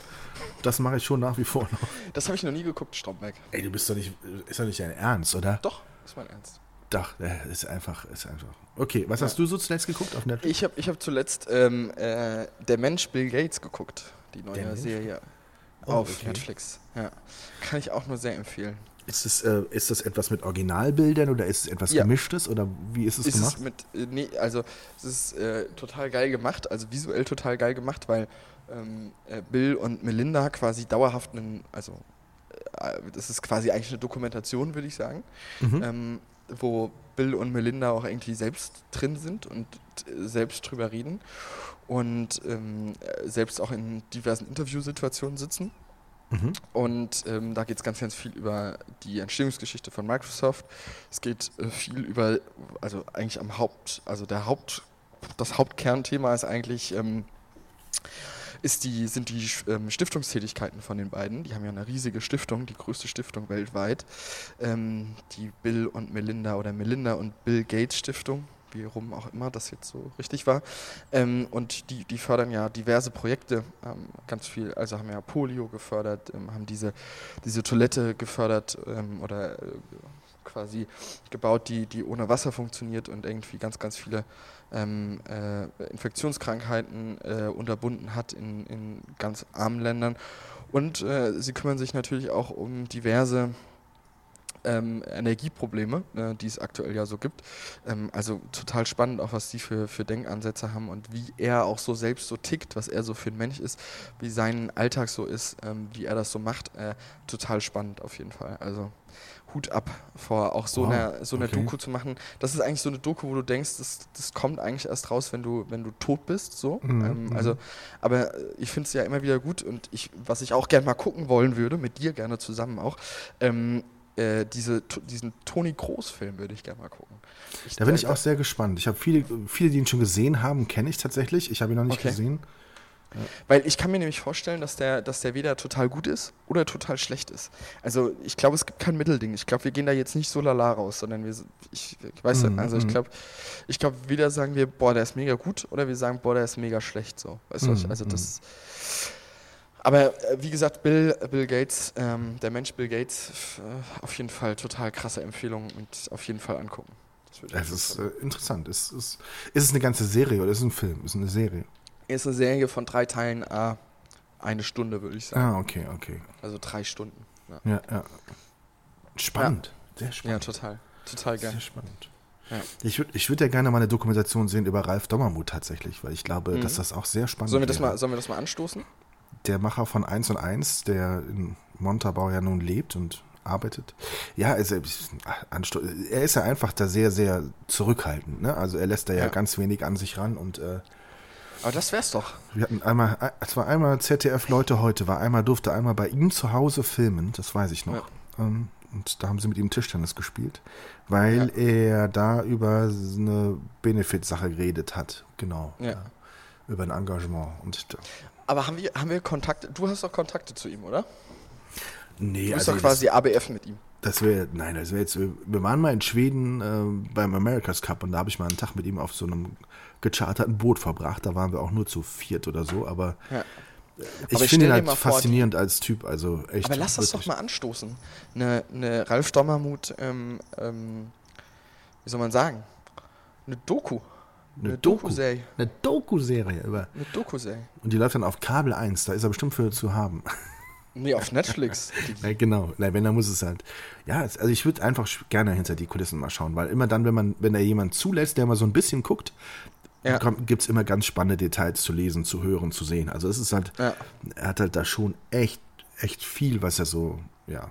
Speaker 2: Das mache ich schon nach wie vor noch.
Speaker 3: das habe ich noch nie geguckt, Stromberg.
Speaker 2: Ey, du bist doch nicht, ist doch nicht dein Ernst, oder?
Speaker 3: Doch, ist mein Ernst.
Speaker 2: Doch, ist einfach, ist einfach. Okay, was hast du so zuletzt geguckt auf Netflix?
Speaker 3: Ich habe ich hab zuletzt ähm, äh, Der Mensch Bill Gates geguckt, die
Speaker 2: Der
Speaker 3: neue
Speaker 2: Mensch?
Speaker 3: Serie
Speaker 2: Oh,
Speaker 3: auf
Speaker 2: okay.
Speaker 3: Netflix. Ja. Kann ich auch nur sehr empfehlen.
Speaker 2: Ist das, äh, ist das etwas mit Originalbildern oder ist es etwas
Speaker 3: Ja.
Speaker 2: Gemischtes oder wie ist es
Speaker 3: ist
Speaker 2: gemacht?
Speaker 3: es mit, äh, nee, also es ist äh, total geil gemacht, also visuell total geil gemacht, weil ähm, äh, Bill und Melinda quasi dauerhaft einen, also äh, das ist quasi eigentlich eine Dokumentation, würde ich sagen,
Speaker 2: Mhm.
Speaker 3: ähm, wo Bill und Melinda auch irgendwie selbst drin sind und selbst drüber reden und ähm, äh, selbst auch in diversen Interviewsituationen sitzen.
Speaker 2: Mhm.
Speaker 3: Und ähm, da geht es ganz, ganz viel über die Entstehungsgeschichte von Microsoft. Es geht äh, viel über, also eigentlich am Haupt, also der Haupt, das Hauptkernthema ist eigentlich, ähm, die, sind die ähm, Stiftungstätigkeiten von den beiden. Die haben ja eine riesige Stiftung, die größte Stiftung weltweit. Ähm, die Bill und Melinda oder Melinda und Bill Gates Stiftung, wie rum auch immer das jetzt so richtig war. Ähm, und die, die fördern ja diverse Projekte, ähm, ganz viel, also haben ja Polio gefördert, ähm, haben diese, diese Toilette gefördert ähm, oder äh, quasi gebaut, die, die ohne Wasser funktioniert und irgendwie ganz, ganz viele ähm, äh, Infektionskrankheiten äh, unterbunden hat in, in ganz armen Ländern. Und äh, sie kümmern sich natürlich auch um diverse ähm, Energieprobleme, äh, die es aktuell ja so gibt. Ähm, also total spannend, auch was die für, für Denkansätze haben und wie er auch so selbst so tickt, was er so für ein Mensch ist, wie sein Alltag so ist, ähm, wie er das so macht. Äh, total spannend auf jeden Fall. Also Hut ab vor auch so
Speaker 2: Wow,
Speaker 3: einer so eine
Speaker 2: okay.
Speaker 3: Doku zu machen. Das ist eigentlich so eine Doku, wo du denkst, das, das kommt eigentlich erst raus, wenn du, wenn du tot bist. So.
Speaker 2: Mhm,
Speaker 3: Ähm,
Speaker 2: mhm.
Speaker 3: also, aber ich finde es ja immer wieder gut und ich, was ich auch gerne mal gucken wollen würde, mit dir gerne zusammen auch, ähm, äh, diese, diesen Toni Kroos-Film würde ich gerne mal gucken. Ich,
Speaker 2: Da bin
Speaker 3: äh,
Speaker 2: ich auch sehr gespannt. Ich habe viele, viele, die ihn schon gesehen haben, kenne ich tatsächlich. Ich habe ihn noch nicht
Speaker 3: Okay.
Speaker 2: gesehen.
Speaker 3: Weil ich kann mir nämlich vorstellen, dass der, dass der weder total gut ist oder total schlecht ist. Also ich glaube, es gibt kein Mittelding. Ich glaube, wir gehen da jetzt nicht so lala raus, sondern wir ich, ich weiß
Speaker 2: Mhm,
Speaker 3: also ich
Speaker 2: mhm.
Speaker 3: glaube, ich glaube, weder sagen wir, boah, der ist mega gut oder wir sagen, boah, der ist mega schlecht. So, weißt du,
Speaker 2: Mhm,
Speaker 3: also
Speaker 2: mhm.
Speaker 3: das. Aber äh, wie gesagt, Bill, Bill Gates, ähm, der Mensch Bill Gates, äh, auf jeden Fall total krasse Empfehlung und auf jeden Fall angucken. Das auf
Speaker 2: ist äh, interessant. Es ist, ist es eine ganze Serie oder ist es ein Film? Ist es eine Serie?
Speaker 3: Ist eine Serie von drei Teilen, ah, eine Stunde würde ich sagen.
Speaker 2: Ah, okay, okay.
Speaker 3: Also drei Stunden. Ja.
Speaker 2: Ja, ja. Spannend. Sehr
Speaker 3: Ja,
Speaker 2: spannend.
Speaker 3: total. Total geil.
Speaker 2: Sehr spannend.
Speaker 3: Ja.
Speaker 2: Ich würde ich würd ja gerne mal eine Dokumentation sehen über Ralf Dommermuth tatsächlich, weil ich glaube,
Speaker 3: Mhm.
Speaker 2: dass das auch sehr spannend
Speaker 3: Sollen wir, das mal, sollen wir das mal anstoßen?
Speaker 2: Der Macher von 1 und 1, der in Montabaur ja nun lebt und arbeitet. Ja, also, er ist ja einfach da sehr, sehr zurückhaltend. Ne? Also er lässt da ja,
Speaker 3: Ja.
Speaker 2: ganz wenig an sich ran und äh,
Speaker 3: Aber das wär's doch.
Speaker 2: wir hatten einmal, äh, es war einmal ZDF Leute heute, war einmal, durfte einmal bei ihm zu Hause filmen, das weiß ich noch. Ähm, und da haben sie mit ihm Tischtennis gespielt, weil er da über eine Benefit-Sache geredet hat. Genau.
Speaker 3: Ja.
Speaker 2: Über ein Engagement. Und
Speaker 3: Aber haben wir, haben wir Kontakte? Du hast doch Kontakte zu ihm, oder?
Speaker 2: nee,
Speaker 3: Du bist
Speaker 2: also
Speaker 3: doch quasi ABF mit ihm.
Speaker 2: Das wäre, nein, das wäre jetzt, wir waren mal in Schweden äh, beim America's Cup und da habe ich mal einen Tag mit ihm auf so einem gecharterten Boot verbracht. Da waren wir auch nur zu viert oder so, aber
Speaker 3: Ja.
Speaker 2: ich
Speaker 3: ich
Speaker 2: finde ihn halt
Speaker 3: mal vor,
Speaker 2: faszinierend als Typ, also echt.
Speaker 3: Aber lass das doch mal anstoßen. Eine, eine Ralf Dommermuth, ähm, ähm, wie soll man sagen? Eine Doku.
Speaker 2: Eine Doku.
Speaker 3: Doku-Serie.
Speaker 2: Eine Doku-Serie über.
Speaker 3: Eine Doku-Serie.
Speaker 2: Und die läuft dann auf Kabel 1, da ist er bestimmt für zu haben. [LAUGHS]
Speaker 3: Nee, auf Netflix. [LAUGHS]
Speaker 2: Ja, genau. Na, wenn, dann muss es halt. Ja, also ich würde einfach gerne hinter die Kulissen mal schauen, weil immer dann, wenn man, wenn da jemand zulässt, der mal so ein bisschen guckt,
Speaker 3: Ja.
Speaker 2: gibt es immer ganz spannende Details zu lesen, zu hören, zu sehen. Also es ist halt,
Speaker 3: Ja.
Speaker 2: er hat halt da schon echt, echt viel, was er so, ja,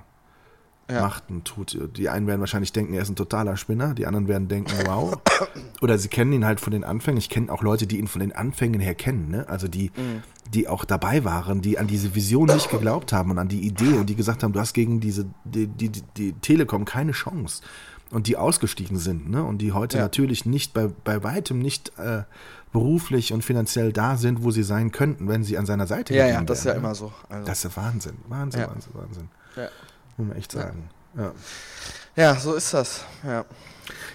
Speaker 3: Ja.
Speaker 2: macht und tut. Die einen werden wahrscheinlich denken, er ist ein totaler Spinner, die anderen werden denken, wow. [COUGHS] Oder sie kennen ihn halt von den Anfängen. Ich kenne auch Leute, die ihn von den Anfängen her kennen, ne? Also die,
Speaker 3: Mhm.
Speaker 2: die auch dabei waren, die an diese Vision nicht geglaubt haben und an die Idee und die gesagt haben, du hast gegen diese, die, die, die, die Telekom keine Chance. Und die ausgestiegen sind, ne? Und die heute
Speaker 3: Ja.
Speaker 2: natürlich nicht bei, bei weitem nicht äh, beruflich und finanziell da sind, wo sie sein könnten, wenn sie an seiner Seite
Speaker 3: Ja, ja,
Speaker 2: geblieben
Speaker 3: das ist ja
Speaker 2: ne?
Speaker 3: immer so. Also,
Speaker 2: Das ist ja Wahnsinn. Wahnsinn,
Speaker 3: Ja.
Speaker 2: Wahnsinn, Wahnsinn.
Speaker 3: ja.
Speaker 2: Muss man echt sagen. Ja.
Speaker 3: ja, so ist das. Ja.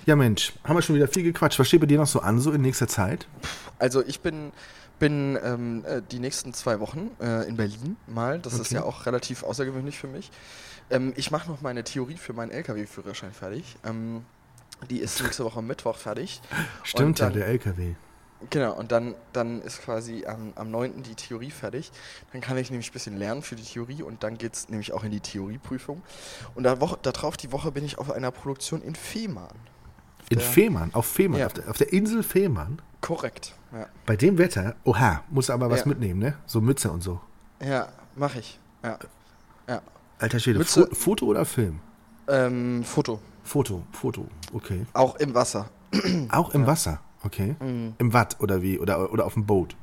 Speaker 2: Ja, Mensch, haben wir schon wieder viel gequatscht. Was steht bei dir noch so an, so in nächster Zeit?
Speaker 3: Also ich bin, bin ähm, äh, die nächsten zwei Wochen äh, in Berlin mal. Das ist
Speaker 2: Okay.
Speaker 3: ja auch relativ außergewöhnlich für mich. Ähm, ich mache noch meine Theorie für meinen LKW-Führerschein fertig. Ähm, die ist nächste Woche Mittwoch fertig.
Speaker 2: Stimmt
Speaker 3: Und
Speaker 2: ja,
Speaker 3: dann-
Speaker 2: der LKW.
Speaker 3: Genau, und dann, dann ist quasi am, am 9. die Theorie fertig. Dann kann ich nämlich ein bisschen lernen für die Theorie und dann geht es nämlich auch in die Theorieprüfung. Und da Woche, darauf die Woche bin ich auf einer Produktion in Fehmarn.
Speaker 2: In Fehmarn, auf Fehmarn,
Speaker 3: Ja.
Speaker 2: auf, der, auf der Insel Fehmarn.
Speaker 3: Korrekt, ja.
Speaker 2: Bei dem Wetter, oha, muss aber was
Speaker 3: Ja.
Speaker 2: mitnehmen, ne? So Mütze und so.
Speaker 3: Ja, mache ich. Ja. ja.
Speaker 2: Alter Schwede, Fo Foto oder Film?
Speaker 3: Ähm, Foto.
Speaker 2: Foto, Foto, okay.
Speaker 3: Auch im Wasser. [CLEARS THROAT]
Speaker 2: Auch im Wasser, okay.
Speaker 3: Mhm.
Speaker 2: Im Watt oder wie? Oder, oder auf dem Boot?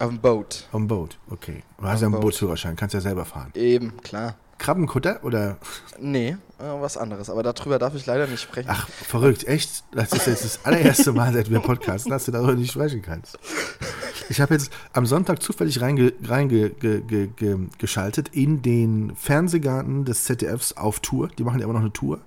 Speaker 3: Auf dem Boot.
Speaker 2: Auf dem Boot, okay. Du hast ja einen
Speaker 3: Boot.
Speaker 2: Bootsführerschein, kannst ja selber fahren.
Speaker 3: Eben, klar.
Speaker 2: Krabbenkutter oder?
Speaker 3: Nee, äh, was anderes. Aber darüber darf ich leider nicht sprechen.
Speaker 2: Ach, verrückt, echt? Das ist jetzt das allererste Mal, seit wir podcasten, dass du darüber nicht sprechen kannst. Ich habe jetzt am Sonntag zufällig reingeschaltet reinge, ge, ge, ge, in den Fernsehgarten des ZDFs auf Tour. Die machen ja immer noch eine Tour.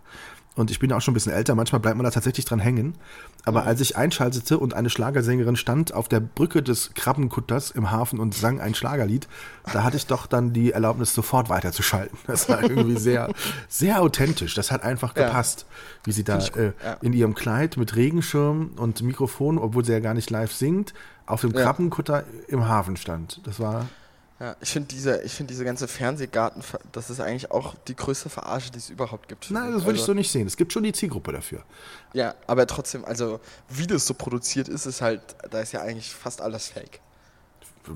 Speaker 2: Und ich bin ja auch schon ein bisschen älter, manchmal bleibt man da tatsächlich dran hängen. Aber als ich einschaltete und eine Schlagersängerin stand auf der Brücke des Krabbenkutters im Hafen und sang ein Schlagerlied, da hatte ich doch dann die Erlaubnis, sofort weiterzuschalten. Das war irgendwie sehr, [LAUGHS] sehr authentisch. Das hat einfach
Speaker 3: Ja.
Speaker 2: gepasst, wie sie da äh,
Speaker 3: ja.
Speaker 2: in ihrem Kleid mit Regenschirm und Mikrofon, obwohl sie ja gar nicht live singt, auf dem
Speaker 3: Ja.
Speaker 2: Krabbenkutter im Hafen stand. Das war
Speaker 3: Ja, ich finde diese, ich find diese ganze Fernsehgarten, das ist eigentlich auch die größte Verarsche, die es überhaupt gibt.
Speaker 2: Nein, das
Speaker 3: ich.
Speaker 2: würde ich
Speaker 3: Also-
Speaker 2: so nicht sehen. Es gibt schon die Zielgruppe dafür.
Speaker 3: Ja, aber trotzdem, also wie das so produziert ist, ist halt, da ist ja eigentlich fast alles fake.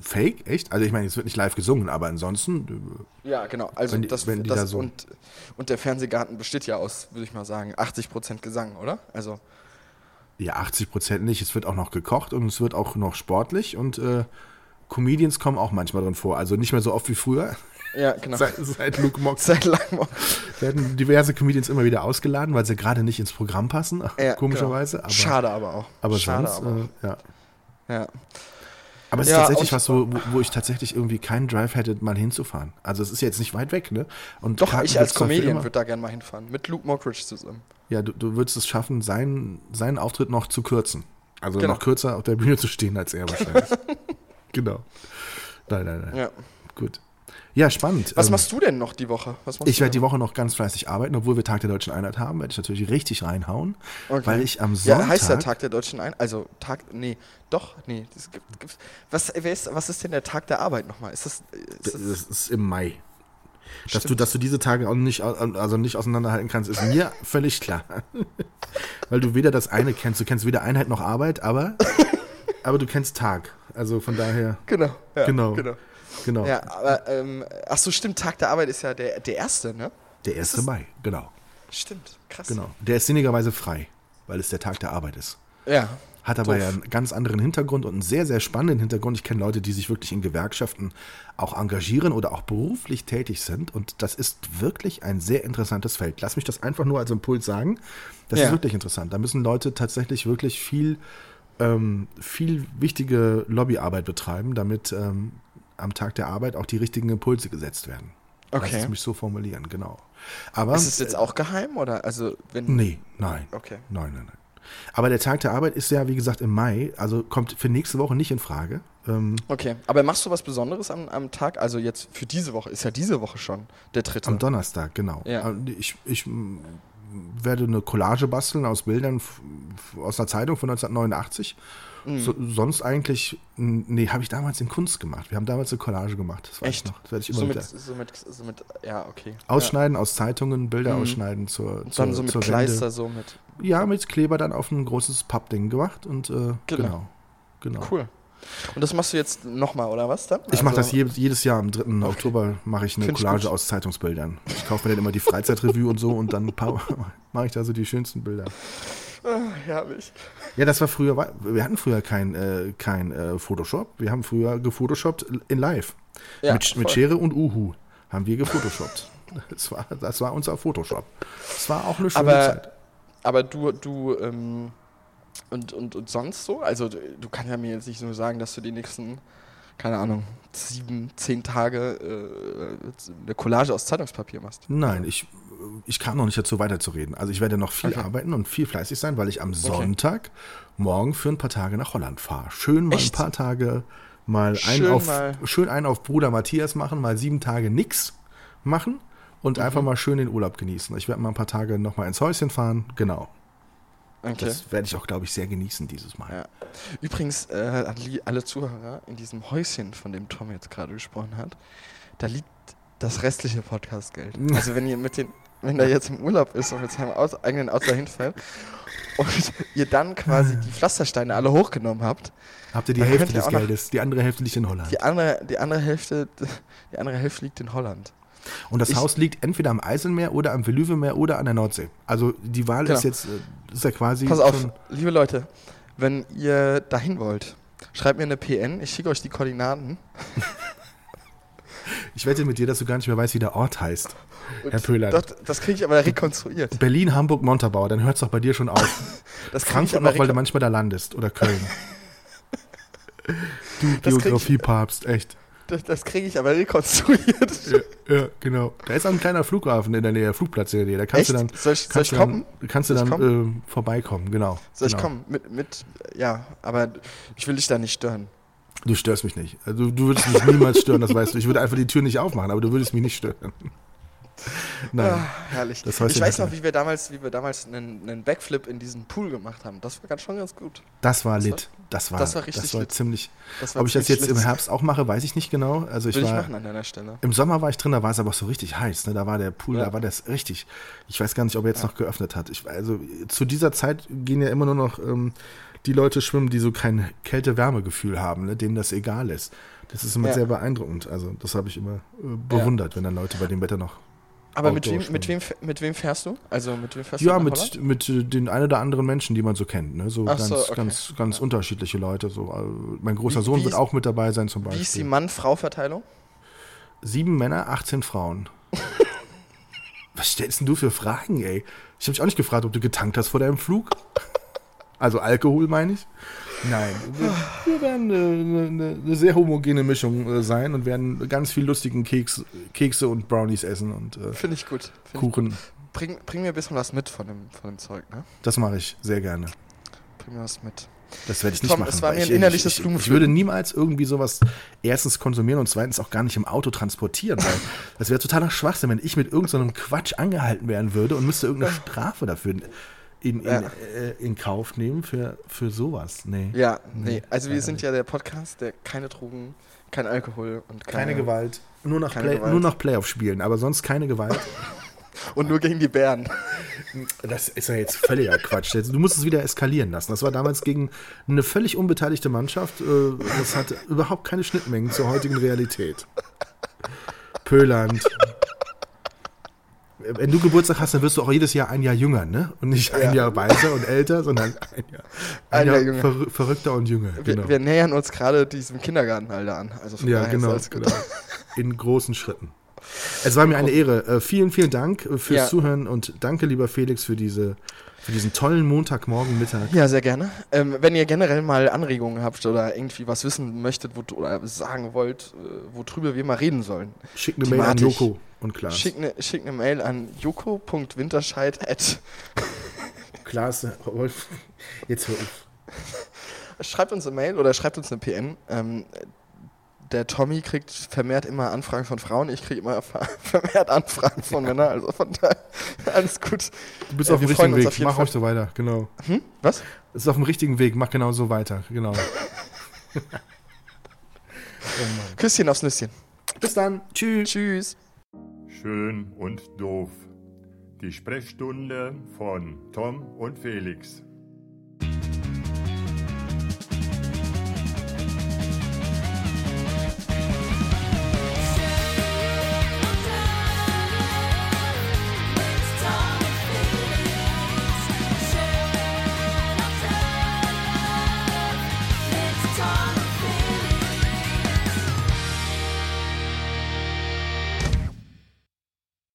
Speaker 2: Fake? Echt? Also ich meine, es wird nicht live gesungen, aber ansonsten.
Speaker 3: Ja, genau. Also
Speaker 2: Wenn die-
Speaker 3: das, das
Speaker 2: da so-
Speaker 3: und, und der Fernsehgarten besteht ja aus, würde ich mal sagen, 80% Gesang, oder? Also
Speaker 2: äh, Ja, 80 Prozent nicht. Es wird auch noch gekocht und es wird auch noch sportlich und äh, Comedians kommen auch manchmal drin vor. Also nicht mehr so oft wie früher.
Speaker 3: ja, genau.
Speaker 2: Seit, seit Luke Mock [LAUGHS]
Speaker 3: Seit langem.
Speaker 2: werden diverse Comedians immer wieder ausgeladen, weil sie gerade nicht ins Programm passen,
Speaker 3: Ja, [LAUGHS]
Speaker 2: komischerweise.
Speaker 3: genau.
Speaker 2: Aber,
Speaker 3: Schade aber auch.
Speaker 2: aber
Speaker 3: Schade
Speaker 2: sonst,
Speaker 3: aber.
Speaker 2: Äh, ja.
Speaker 3: Ja.
Speaker 2: Aber es ist
Speaker 3: Ja,
Speaker 2: tatsächlich
Speaker 3: und-
Speaker 2: was, wo, wo- ich tatsächlich irgendwie keinen Drive hätte, mal hinzufahren. Also es ist jetzt nicht weit weg, ne? Und
Speaker 3: Doch,
Speaker 2: Karten
Speaker 3: ich als Comedian würde da gerne mal hinfahren. Mit Luke Mockridge zusammen.
Speaker 2: Ja, du, du würdest es schaffen, seinen, seinen Auftritt noch zu kürzen. Also
Speaker 3: Genau.
Speaker 2: noch kürzer auf der Bühne zu stehen als er wahrscheinlich. [LAUGHS] genau. Nein, nein, nein.
Speaker 3: Ja.
Speaker 2: Gut. Ja, spannend.
Speaker 3: Was
Speaker 2: Ähm,
Speaker 3: machst du denn noch die Woche?
Speaker 2: Ich werde die? Woche noch ganz fleißig arbeiten, obwohl wir Tag der Deutschen Einheit haben, werde ich natürlich richtig reinhauen,
Speaker 3: Okay.
Speaker 2: weil ich am
Speaker 3: Ja,
Speaker 2: Sonntag...
Speaker 3: heißt der Tag der Deutschen Ein... Also, Tag... Nee, doch, nee. Das gibt, gibt's, was, ist, was ist denn der Tag der Arbeit nochmal? Ist das... Ist
Speaker 2: Das
Speaker 3: das
Speaker 2: ist im Mai. Dass du, dass du diese Tage auch nicht, also nicht auseinanderhalten kannst, ist mir völlig klar. [LAUGHS] Weil du weder das eine kennst, du kennst weder Einheit noch Arbeit, aber, [LAUGHS] aber du kennst Tag. Also von daher,
Speaker 3: genau. Ja,
Speaker 2: Genau.
Speaker 3: genau.
Speaker 2: genau.
Speaker 3: Ja, aber... Ähm, ach so, stimmt. Tag der Arbeit ist ja der, der erste, ne?
Speaker 2: Der 1.
Speaker 3: das-
Speaker 2: Mai, genau.
Speaker 3: Stimmt. Krass.
Speaker 2: genau. Der ist sinnigerweise frei, weil es der Tag der Arbeit ist.
Speaker 3: Ja.
Speaker 2: Hat aber
Speaker 3: Doof.
Speaker 2: ja einen ganz anderen Hintergrund und einen sehr, sehr spannenden Hintergrund. Ich kenne Leute, die sich wirklich in Gewerkschaften auch engagieren oder auch beruflich tätig sind. Und das ist wirklich ein sehr interessantes Feld. Lass mich das einfach nur als Impuls sagen. Das
Speaker 3: Ja.
Speaker 2: ist wirklich interessant. Da müssen Leute tatsächlich wirklich viel, ähm, viel wichtige Lobbyarbeit betreiben, damit ähm, am Tag der Arbeit auch die richtigen Impulse gesetzt werden. Lass
Speaker 3: Okay.
Speaker 2: es mich so formulieren, genau. Aber
Speaker 3: Ist es jetzt auch geheim oder also wenn
Speaker 2: Nee, nein.
Speaker 3: Okay.
Speaker 2: Nein, nein, nein. Aber der Tag der Arbeit ist ja, wie gesagt, im Mai, also kommt für nächste Woche nicht in Frage. Ähm,
Speaker 3: Okay, aber machst du was Besonderes am, am Tag? Also jetzt für diese Woche, ist ja diese Woche schon der dritte.
Speaker 2: am Donnerstag, genau.
Speaker 3: Ja.
Speaker 2: Ähm, Ich, ich werde eine Collage basteln aus Bildern aus einer Zeitung von 1989.
Speaker 3: Mhm.
Speaker 2: So, sonst eigentlich, nee, habe ich damals in Kunst gemacht. Wir haben damals eine Collage gemacht. Das weiß
Speaker 3: Echt?
Speaker 2: ich noch. Das werde ich immer
Speaker 3: so mit, so mit, so mit, ja, okay.
Speaker 2: Ausschneiden aus Zeitungen, Bilder
Speaker 3: Mhm.
Speaker 2: ausschneiden zur,
Speaker 3: Ja.
Speaker 2: Zur,
Speaker 3: dann so mit Kleister,
Speaker 2: Wende.
Speaker 3: so mit.
Speaker 2: Ja, mit Kleber dann auf ein großes Pappding gemacht und äh,
Speaker 3: Genau.
Speaker 2: genau. genau.
Speaker 3: Cool. Und das machst du jetzt nochmal, oder was dann?
Speaker 2: Ich mache das
Speaker 3: Also-
Speaker 2: jedes, Jahr am 3. Oktober mache ich eine
Speaker 3: Find ich
Speaker 2: Collage
Speaker 3: gut.
Speaker 2: aus Zeitungsbildern. Ich kaufe mir dann immer die Freizeitrevue und so und dann [LAUGHS] mache ich da so die schönsten Bilder.
Speaker 3: Ah, herrlich.
Speaker 2: Ja, das war früher, wir hatten früher kein, äh, kein äh, Photoshop. Wir haben früher gefotoshoppt in live.
Speaker 3: Ja,
Speaker 2: mit, mit. Schere und Uhu haben wir gefotoshoppt. [LAUGHS] Das war, das war unser Photoshop. Das war auch eine schöne
Speaker 3: Aber,
Speaker 2: Zeit.
Speaker 3: aber du, du, ähm, und, und, und sonst so? Also du, kannst ja mir jetzt nicht nur sagen, dass du die nächsten, keine Ahnung, sieben, zehn Tage äh, eine Collage aus Zeitungspapier machst.
Speaker 2: Nein, ich ich kam noch nicht dazu weiterzureden. Also ich werde noch viel
Speaker 3: Okay.
Speaker 2: arbeiten und viel fleißig sein, weil ich am Sonntag morgen für ein paar Tage nach Holland fahre. Schön mal
Speaker 3: Echt?
Speaker 2: ein paar Tage mal einen
Speaker 3: Schön
Speaker 2: auf,
Speaker 3: mal.
Speaker 2: schön einen auf Bruder Matthias machen, mal sieben Tage nix machen und
Speaker 3: Mhm.
Speaker 2: einfach mal schön den Urlaub genießen. Ich werde mal ein paar Tage noch mal ins Häuschen fahren. Genau.
Speaker 3: Okay.
Speaker 2: Das werde ich auch, glaube ich, sehr genießen dieses Mal.
Speaker 3: Ja. Übrigens, äh, an alle Zuhörer, in diesem Häuschen, von dem Tom jetzt gerade gesprochen hat, da liegt das restliche Podcastgeld. [LAUGHS] Also wenn ihr mit den, wenn er jetzt im Urlaub ist und mit seinem Auto, eigenen Auto hinfällt und [LAUGHS] ihr dann quasi die Pflastersteine alle hochgenommen habt,
Speaker 2: Habt ihr die Hälfte
Speaker 3: ihr
Speaker 2: des Geldes? Die andere Hälfte liegt in Holland.
Speaker 3: die andere, die andere Hälfte, die andere Hälfte liegt in Holland.
Speaker 2: Und das
Speaker 3: Ich-
Speaker 2: Haus liegt entweder am Eiselmeer oder am Veluwemeer oder an der Nordsee. Also die Wahl ist
Speaker 3: Genau.
Speaker 2: jetzt, äh, ist ja quasi
Speaker 3: Pass auf, liebe Leute, wenn ihr dahin wollt, schreibt mir eine PN, ich schicke euch die Koordinaten. [LAUGHS]
Speaker 2: Ich wette mit dir, dass du gar nicht mehr weißt, wie der Ort heißt. Herr Pöhler.
Speaker 3: Das, das kriege ich aber rekonstruiert.
Speaker 2: Berlin, Hamburg, Montabaur, dann hört es doch bei dir schon auf. [LAUGHS]
Speaker 3: Das
Speaker 2: Frankfurt noch, weil du manchmal da landest. Oder Köln. [LAUGHS] Du Geografiepapst, echt.
Speaker 3: Das, das kriege ich aber rekonstruiert.
Speaker 2: Ja, ja, genau. Da ist auch ein kleiner Flughafen in der Nähe, Flugplatz in der Nähe. Da kannst
Speaker 3: Echt?
Speaker 2: du dann,
Speaker 3: soll ich, soll ich kommen?
Speaker 2: dann, kannst du dann äh, vorbeikommen, genau.
Speaker 3: Soll ich
Speaker 2: genau.
Speaker 3: kommen? Mit, mit, ja, aber ich will dich da nicht stören.
Speaker 2: Du störst mich nicht. Also, du würdest mich niemals stören, das weißt du. Ich würde einfach die Tür nicht aufmachen, aber du würdest mich nicht stören. Nein.
Speaker 3: Ah, herrlich.
Speaker 2: Das
Speaker 3: ich weiß noch, wie wir damals, wie wir damals einen, einen Backflip in diesen Pool gemacht haben. Das war ganz schon ganz gut.
Speaker 2: Das war
Speaker 3: Das
Speaker 2: lit. Das war,
Speaker 3: das war richtig
Speaker 2: das war
Speaker 3: lit.
Speaker 2: ziemlich.
Speaker 3: Das war
Speaker 2: Ob ich das jetzt im
Speaker 3: schlimm.
Speaker 2: Herbst auch mache, weiß ich nicht genau. Also ich
Speaker 3: Will ich
Speaker 2: war
Speaker 3: machen an deiner Stelle.
Speaker 2: im Sommer war ich drin, da war es aber so richtig heiß. Ne? Da war der Pool,
Speaker 3: Ja.
Speaker 2: da war das richtig. Ich weiß gar nicht, ob er jetzt noch geöffnet hat. Ich, also zu dieser Zeit gehen ja immer nur noch ähm, die Leute schwimmen, die so kein Kälte-Wärme-Gefühl haben, ne? denen das egal ist. Das ist immer
Speaker 3: Ja.
Speaker 2: sehr beeindruckend. Also das habe ich immer äh, bewundert, wenn dann Leute bei dem Wetter noch.
Speaker 3: Aber mit wem, mit, wem, mit wem fährst du? Also mit wem fährst
Speaker 2: Ja,
Speaker 3: du? Holland?
Speaker 2: mit, mit äh, den ein oder anderen Menschen, die man so kennt. Ne? So
Speaker 3: Ach
Speaker 2: ganz,
Speaker 3: so, okay.
Speaker 2: ganz, ganz unterschiedliche Leute. So, äh, mein großer
Speaker 3: Wie-
Speaker 2: Sohn
Speaker 3: wie
Speaker 2: wird
Speaker 3: ist-
Speaker 2: auch mit dabei sein zum
Speaker 3: Wie
Speaker 2: Beispiel.
Speaker 3: ist die Mann-Frau-Verteilung?
Speaker 2: Sieben Männer, 18 Frauen. [LAUGHS] Was stellst denn du für Fragen, ey? Ich habe dich auch nicht gefragt, ob du getankt hast vor deinem Flug. Also Alkohol, meine ich. Nein, wir, werden äh, eine, eine sehr homogene Mischung äh, sein und werden ganz viel lustigen Keks, Kekse und Brownies essen und äh,
Speaker 3: Finde ich gut. Find ich,
Speaker 2: Kuchen.
Speaker 3: bring, bring mir ein bisschen was mit von dem, von dem Zeug, ne?
Speaker 2: Das mache ich sehr gerne.
Speaker 3: Bring mir was mit.
Speaker 2: Das werde ich nicht
Speaker 3: Tom,
Speaker 2: machen.
Speaker 3: es war mir
Speaker 2: ich,
Speaker 3: ein innerliches
Speaker 2: ich, ich, ich würde niemals irgendwie sowas erstens konsumieren und zweitens auch gar nicht im Auto transportieren, weil [LAUGHS] das wäre totaler Schwachsinn, wenn ich mit irgendeinem Quatsch angehalten werden würde und müsste irgendeine [LAUGHS] Strafe dafür in, in,
Speaker 3: Ja.
Speaker 2: äh, in Kauf nehmen für, für sowas. Nee.
Speaker 3: Ja, nee. Also wir sind ja der Podcast, der keine Drogen, kein Alkohol und keine,
Speaker 2: Keine Gewalt. Nur noch,
Speaker 3: Keine
Speaker 2: Play,
Speaker 3: Gewalt.
Speaker 2: nur noch Playoff spielen, aber sonst keine Gewalt. [LAUGHS]
Speaker 3: Und nur gegen die Bären.
Speaker 2: Das ist ja jetzt völliger Quatsch. Du musst es wieder eskalieren lassen. Das war damals gegen eine völlig unbeteiligte Mannschaft. Äh, Das hatte überhaupt keine Schnittmengen zur heutigen Realität. Pöland. Wenn du Geburtstag hast, dann wirst du auch jedes Jahr ein Jahr jünger, ne? Und nicht ein
Speaker 3: Ja.
Speaker 2: Jahr weiser und älter, sondern [LAUGHS] ein Jahr, ein
Speaker 3: Ein
Speaker 2: Jahr,
Speaker 3: Jahr jünger.
Speaker 2: verrü- verrückter und jünger.
Speaker 3: Wir,
Speaker 2: Genau.
Speaker 3: wir nähern uns gerade diesem Kindergartenalter an. Also von
Speaker 2: Ja, genau, genau. In großen Schritten. Es war mir eine Ehre. Äh, vielen, vielen Dank äh, fürs
Speaker 3: Ja.
Speaker 2: Zuhören und danke, lieber Felix, für, diese, für diesen tollen Montagmorgen, Mittag.
Speaker 3: Ja, sehr gerne. Ähm, wenn ihr generell mal Anregungen habt oder irgendwie was wissen möchtet wo, oder sagen wollt, äh, worüber wir mal reden sollen,
Speaker 2: Schickt eine Mail an. Joko und Klaas.
Speaker 3: schickt eine schick ne Mail an joko.winterscheid. [LAUGHS]
Speaker 2: Klaas, Wolf, jetzt hör auf.
Speaker 3: Schreibt uns eine Mail oder schreibt uns eine PN. Ähm, der Tommy kriegt vermehrt immer Anfragen von Frauen, ich kriege immer ver- [LAUGHS] vermehrt Anfragen von Männern. Also von daher [LAUGHS] alles gut.
Speaker 2: Du bist
Speaker 3: Äh,
Speaker 2: auf dem richtigen Weg. Mach
Speaker 3: Fall.
Speaker 2: euch so weiter, genau.
Speaker 3: Hm? Was?
Speaker 2: Es ist auf dem richtigen Weg. Mach genau so weiter, genau.
Speaker 3: Küsschen aufs Nüsschen.
Speaker 2: Bis dann. Tschüss.
Speaker 3: Tschüss.
Speaker 1: Schön und doof. Die Sprechstunde von Tom und Felix.